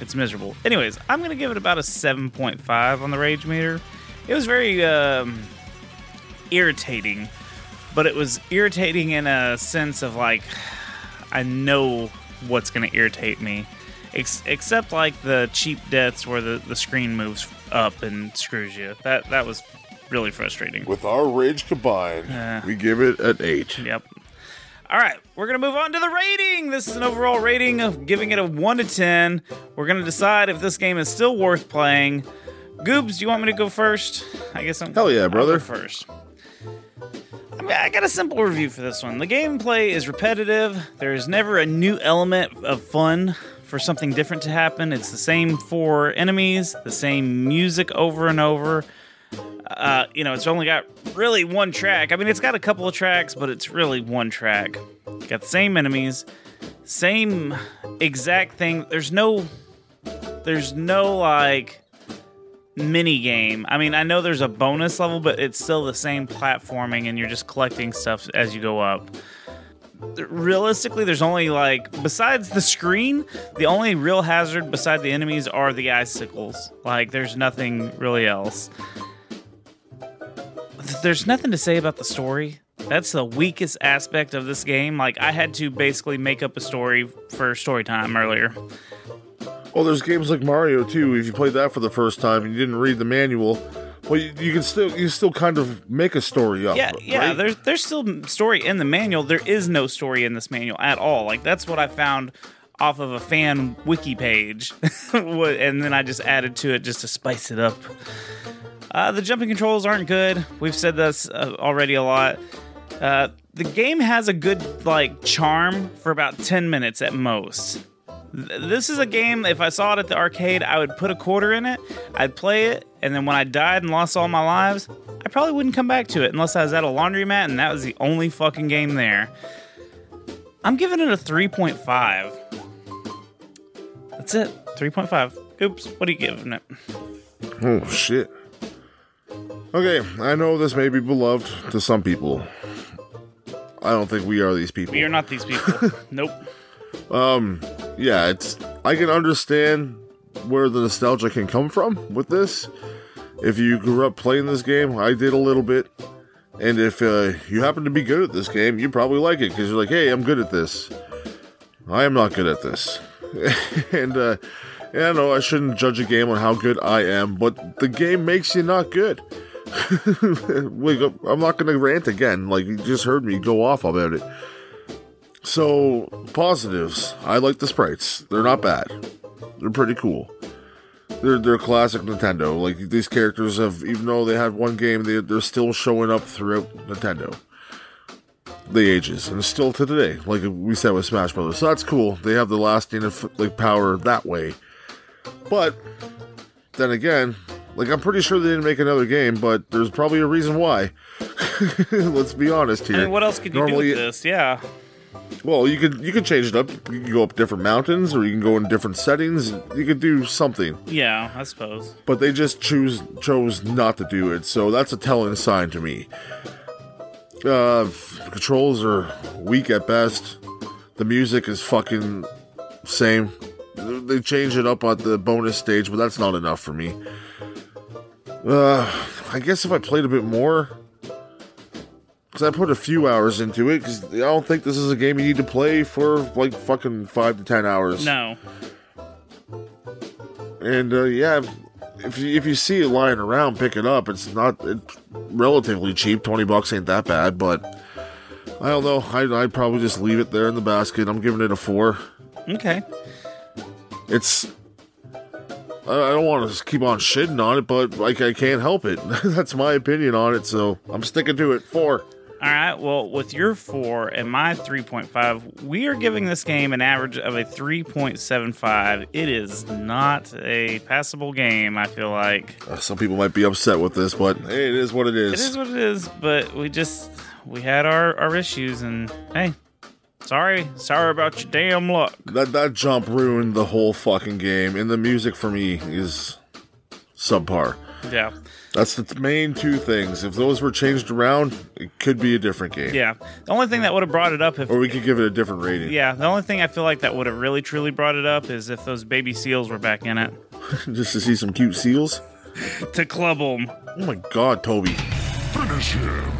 Speaker 2: it's miserable. Anyways, I'm gonna give it about a 7.5 on the rage meter. It was very um irritating, but it was irritating in a sense of like I know what's gonna irritate me. Ex- except like the cheap deaths where the, the screen moves up and screws you. That that was really frustrating.
Speaker 1: With our rage combined, we give it an eight.
Speaker 2: Yep. All right, we're gonna move on to the rating. This is an overall rating of giving it a one to ten. We're gonna decide if this game is still worth playing. Goobs, do you want me to go first? I guess I'm.
Speaker 1: Hell yeah, brother.
Speaker 2: first. I, mean, I got a simple review for this one. The gameplay is repetitive. There is never a new element of fun for something different to happen. It's the same four enemies, the same music over and over. Uh, you know, it's only got really one track. I mean, it's got a couple of tracks, but it's really one track. Got the same enemies, same exact thing. There's no, there's no like mini game. I mean, I know there's a bonus level, but it's still the same platforming, and you're just collecting stuff as you go up. Realistically, there's only like besides the screen, the only real hazard beside the enemies are the icicles. Like, there's nothing really else. There's nothing to say about the story. That's the weakest aspect of this game. Like, I had to basically make up a story for story time earlier.
Speaker 1: Well, there's games like Mario too. If you played that for the first time and you didn't read the manual, well, you, you can still you still kind of make a story up.
Speaker 2: Yeah, yeah.
Speaker 1: right?
Speaker 2: There's there's still story in the manual. There is no story in this manual at all. Like that's what I found off of a fan wiki page, and then I just added to it just to spice it up. Uh, the jumping controls aren't good. We've said this uh, already a lot. Uh, the game has a good like charm for about ten minutes at most. Th- This is a game. If I saw it at the arcade, I would put a quarter in it. I'd play it, and then when I died and lost all my lives, I probably wouldn't come back to it unless I was at a laundromat and that was the only fucking game there. I'm giving it a 3.5. That's it. 3.5. Oops. What are you giving it?
Speaker 1: Oh shit. Okay, I know this may be beloved to some people. I don't think we are these people.
Speaker 2: We are not these people. nope.
Speaker 1: Um, yeah, it's I can understand where the nostalgia can come from with this. If you grew up playing this game, I did a little bit. And if uh, you happen to be good at this game, you probably like it because you're like, hey, I'm good at this. I am not good at this. and uh, yeah, I know I shouldn't judge a game on how good I am, but the game makes you not good. Wait, I'm not going to rant again. Like, you just heard me go off about it. So, positives. I like the sprites. They're not bad. They're pretty cool. They're they're classic Nintendo. Like these characters have, even though they had one game, they they're still showing up throughout Nintendo. The ages and still to today, like we said with Smash Brothers. So that's cool. They have the lasting of like power that way. But then again, like I'm pretty sure they didn't make another game, but there's probably a reason why. Let's be honest here.
Speaker 2: I mean, what else could you
Speaker 1: Normally,
Speaker 2: do with this? Yeah.
Speaker 1: well, you could you could change it up. You can go up different mountains, or you can go in different settings. You could do something,
Speaker 2: Yeah, I suppose.
Speaker 1: but they just choose chose not to do it. So that's a telling sign to me. Uh, controls are weak at best. The music is fucking same. They change it up at the bonus stage, but that's not enough for me. Uh, I guess if I played a bit more, because I put a few hours into it, because I don't think this is a game you need to play for like fucking five to ten hours.
Speaker 2: No.
Speaker 1: And uh, yeah, if you, if you see it lying around, pick it up. It's not it's relatively cheap. Twenty bucks ain't that bad, but I don't know. I'd, I'd probably just leave it there in the basket. I'm giving it a four.
Speaker 2: Okay.
Speaker 1: It's I, don't want to keep on shitting on it, but like I can't help it. That's my opinion on it, so I'm sticking to it. Four.
Speaker 2: All right. Well, with your four and my 3.5, we are giving this game an average of a 3.75. It is not a passable game, I feel like.
Speaker 1: Uh, some people might be upset with this, but hey, it is what it is.
Speaker 2: It is what it is, but we just, we had our, our issues, and hey, sorry. Sorry about your damn luck.
Speaker 1: That that jump ruined the whole fucking game, and the music for me is subpar.
Speaker 2: Yeah.
Speaker 1: That's the main two things. If those were changed around, it could be a different game.
Speaker 2: Yeah. The only thing that would have brought it up if
Speaker 1: Or we could give it a different rating.
Speaker 2: Yeah, the only thing I feel like that would have really truly brought it up is if those baby seals were back in it
Speaker 1: Just to see some cute seals.
Speaker 2: to club them.
Speaker 1: Oh my god, Toby.
Speaker 4: Finish him.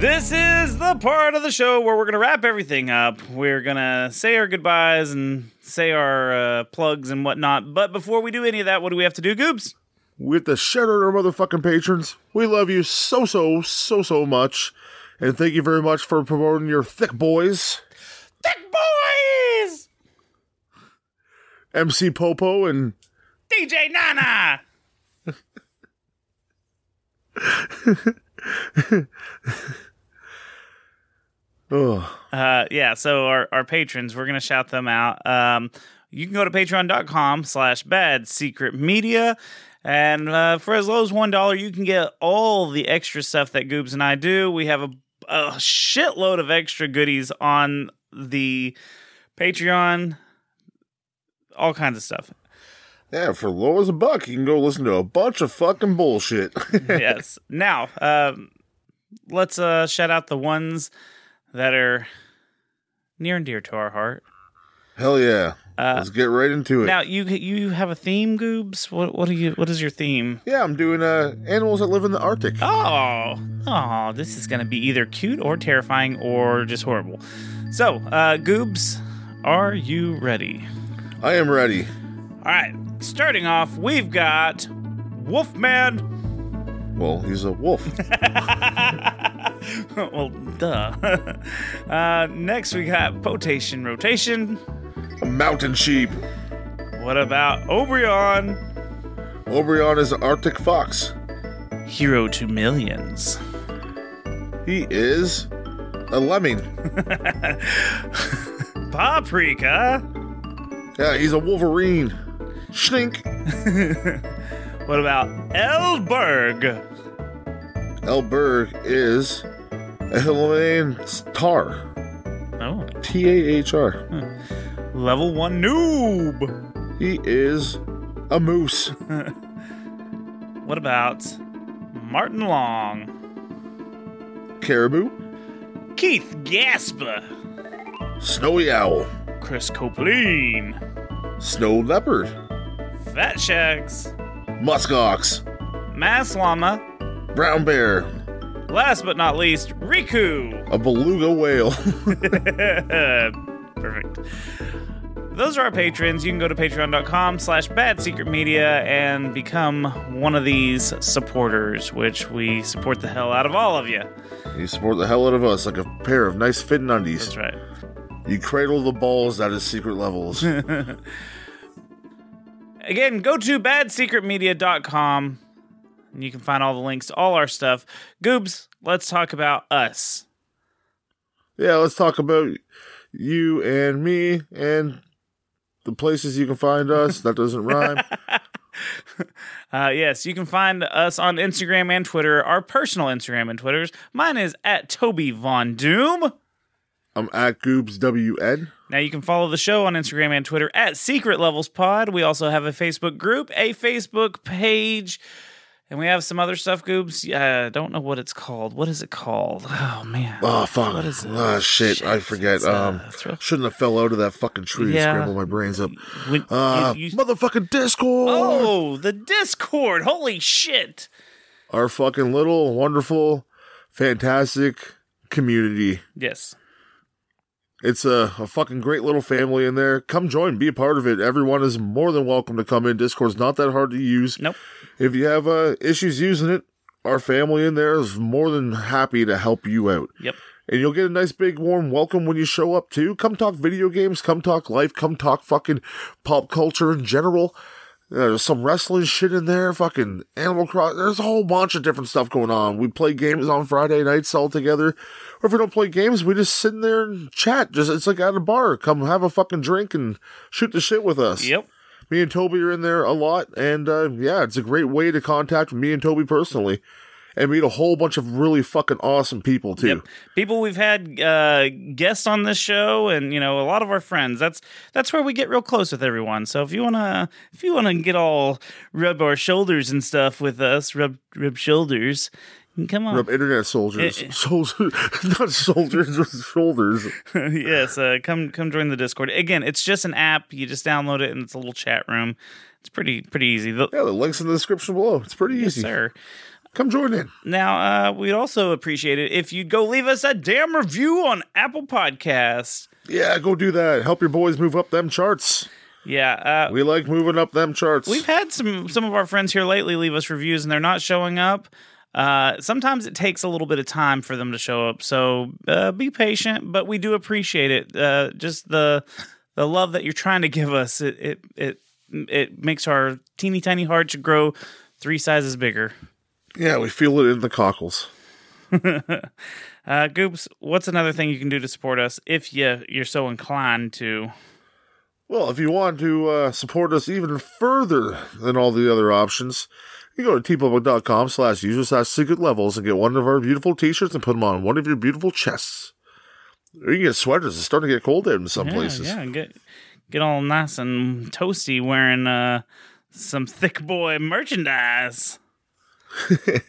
Speaker 2: This is the part of the show where we're going to wrap everything up. We're going to say our goodbyes and say our uh, plugs and whatnot. But before we do any of that, what do we have to do, Goobs?
Speaker 1: With the shout out our motherfucking patrons. We love you so, so, so, so much. And thank you very much for promoting your thick boys,
Speaker 2: Thick boys!
Speaker 1: MC Popo and
Speaker 2: DJ Nana! Uh, yeah, so our, our patrons, we're going to shout them out. Um, you can go to patreon.com slash bad secret media. And uh, for as low as $1, you can get all the extra stuff that Goobs and I do. We have a, a shitload of extra goodies on the Patreon, all kinds of stuff.
Speaker 1: yeah, for low as a buck, you can go listen to a bunch of fucking bullshit.
Speaker 2: yes. Now, um, let's uh, shout out the ones that are near and dear to our heart.
Speaker 1: Hell yeah. Let's get right into it.
Speaker 2: Now you you have a theme, Goobs. What what are you? What is your theme?
Speaker 1: yeah, I'm doing uh, animals that live in the Arctic.
Speaker 2: Oh, oh, this is gonna be either cute or terrifying or just horrible. So, uh, Goobs, are you ready?
Speaker 1: I am ready.
Speaker 2: All right. Starting off, we've got Wolfman.
Speaker 1: Well, he's a wolf.
Speaker 2: well, duh. uh, next, we got Potation Rotation.
Speaker 1: a mountain sheep.
Speaker 2: What about Obrion?
Speaker 1: Oberon is an Arctic fox.
Speaker 2: Hero to Millions.
Speaker 1: He is a lemming.
Speaker 2: Paprika.
Speaker 1: Yeah, he's a wolverine. Schnink.
Speaker 2: What about Elberg?
Speaker 1: Elberg is Himalayan tahr.
Speaker 2: Oh,
Speaker 1: T A H R.
Speaker 2: level one noob.
Speaker 1: He is a moose.
Speaker 2: What about Martin Long?
Speaker 1: Caribou.
Speaker 2: Keith Gasper.
Speaker 1: Snowy owl.
Speaker 2: Chris Copeline.
Speaker 1: Snow leopard.
Speaker 2: Fat Shags.
Speaker 1: Muskox.
Speaker 2: Mass Llama.
Speaker 1: Brown bear.
Speaker 2: Last but not least, Riku.
Speaker 1: A beluga whale.
Speaker 2: Perfect. Those are our patrons. You can go to patreon.com slash bad secret media and become one of these supporters, which we support the hell out of all of you.
Speaker 1: you support the hell out of us like a pair of nice fitting undies.
Speaker 2: That's right.
Speaker 1: You cradle the balls out of secret levels.
Speaker 2: Again, go to badsecretmedia.com and you can find all the links to all our stuff. Goobs, let's talk about us.
Speaker 1: yeah, let's talk about you and me and the places you can find us. That doesn't rhyme.
Speaker 2: Uh, yes, you can find us on Instagram and Twitter, our personal Instagram and Twitters. Mine is at Toby Von Doom.
Speaker 1: I'm at Goobs WN.
Speaker 2: Now you can follow the show on Instagram and Twitter at Secret Levels Pod. We also have a Facebook group, a Facebook page, and we have some other stuff. Goobs, I don't know what it's called. What is it called? Oh man,
Speaker 1: Oh fuck!
Speaker 2: What is it?
Speaker 1: Ah shit! I forget.
Speaker 2: It's, uh,
Speaker 1: um, shouldn't have fell out of that fucking tree
Speaker 2: Yeah.
Speaker 1: to scramble my brains up.
Speaker 2: When-
Speaker 1: Uh,
Speaker 2: you- you-
Speaker 1: motherfucking Discord.
Speaker 2: oh, the Discord! Holy shit!
Speaker 1: Our fucking little wonderful, fantastic community.
Speaker 2: Yes,
Speaker 1: It's a, a fucking great little family in there. Come join, be a part of it. Everyone is more than welcome to come in. Discord's not that hard to use.
Speaker 2: nope.
Speaker 1: If you have uh, issues using it, our family in there is more than happy to help you out.
Speaker 2: Yep.
Speaker 1: And you'll get a nice big warm welcome when you show up too. Come talk video games, come talk life, come talk fucking pop culture in general. There's some wrestling shit in there, fucking Animal Cross. There's a whole bunch of different stuff going on. We play games on Friday nights all together. Or if we don't play games, we just sit in there and chat. Just it's like at a bar. Come have a fucking drink and shoot the shit with us.
Speaker 2: Yep.
Speaker 1: Me and Toby are in there a lot, and uh, yeah, it's a great way to contact me and Toby personally, and meet a whole bunch of really fucking awesome people too.
Speaker 2: Yep. People we've had uh, guests on this show, and you know a lot of our friends. That's that's where we get real close with everyone. So if you wanna if you wanna get all rub our shoulders and stuff with us, rub rub shoulders, come on.
Speaker 1: Rub internet soldiers,
Speaker 2: Eh, eh.
Speaker 1: soldiers, not soldiers, shoulders.
Speaker 2: yes, uh, come come join the Discord. Again, it's just an app. You just download it, and it's a little chat room. It's pretty pretty easy. The-
Speaker 1: Yeah, the links in the description below. It's pretty
Speaker 2: yes,
Speaker 1: easy.
Speaker 2: sir.
Speaker 1: Come join in.
Speaker 2: Now, uh, we'd also appreciate it if you'd go leave us a damn review on Apple Podcasts.
Speaker 1: Yeah, go do that. Help your boys move up them charts.
Speaker 2: Yeah, uh,
Speaker 1: We like moving up them charts.
Speaker 2: We've had some some of our friends here lately leave us reviews and they're not showing up. uh, sometimes it takes a little bit of time for them to show up. So uh, be patient, but we do appreciate it. Uh, just the the love that you're trying to give us. It it it it makes our teeny tiny hearts grow three sizes bigger.
Speaker 1: Yeah, we feel it in the cockles.
Speaker 2: Uh, Goobs, what's another thing you can do to support us if you you're so inclined to?
Speaker 1: Well, if you want to uh, support us even further than all the other options, you go to teepublic.com slash user slash secret levels and get one of our beautiful t-shirts and put them on one of your beautiful chests. Or you can get sweaters. It's starting to get cold there in some
Speaker 2: Yeah,
Speaker 1: places.
Speaker 2: yeah, get get all nice and toasty wearing uh some thick boy merchandise.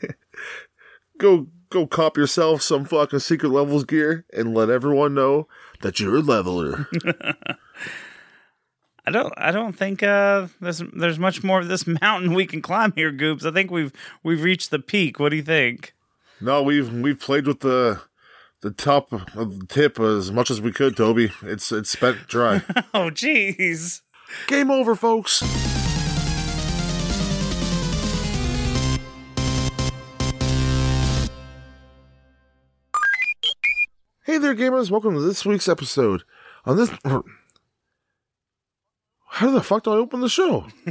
Speaker 1: Go go cop yourself some fucking secret levels gear and let everyone know that you're a leveler.
Speaker 2: I don't I don't think uh there's there's much more of this mountain we can climb here, Goobs. I think we've we've reached the peak. What do you think?
Speaker 1: no, we've we've played with the the top of the tip as much as we could, Toby. It's it's spent dry.
Speaker 2: Oh jeez.
Speaker 1: Game over, folks. Hey there, gamers. Welcome to this week's episode. On this. Er, how the fuck do I open the show?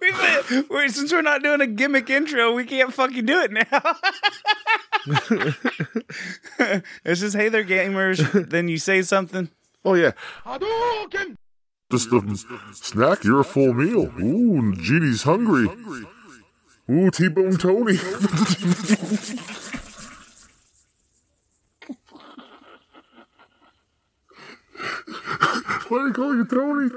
Speaker 2: We've been, since we're not doing a gimmick intro, we can't fucking do it now. it's just hey there gamers, then you say something.
Speaker 1: Oh, yeah. Just a snack, you're a full meal. Ooh, Genie's hungry. Ooh, T-Bone Tony. Why do you call you Tony?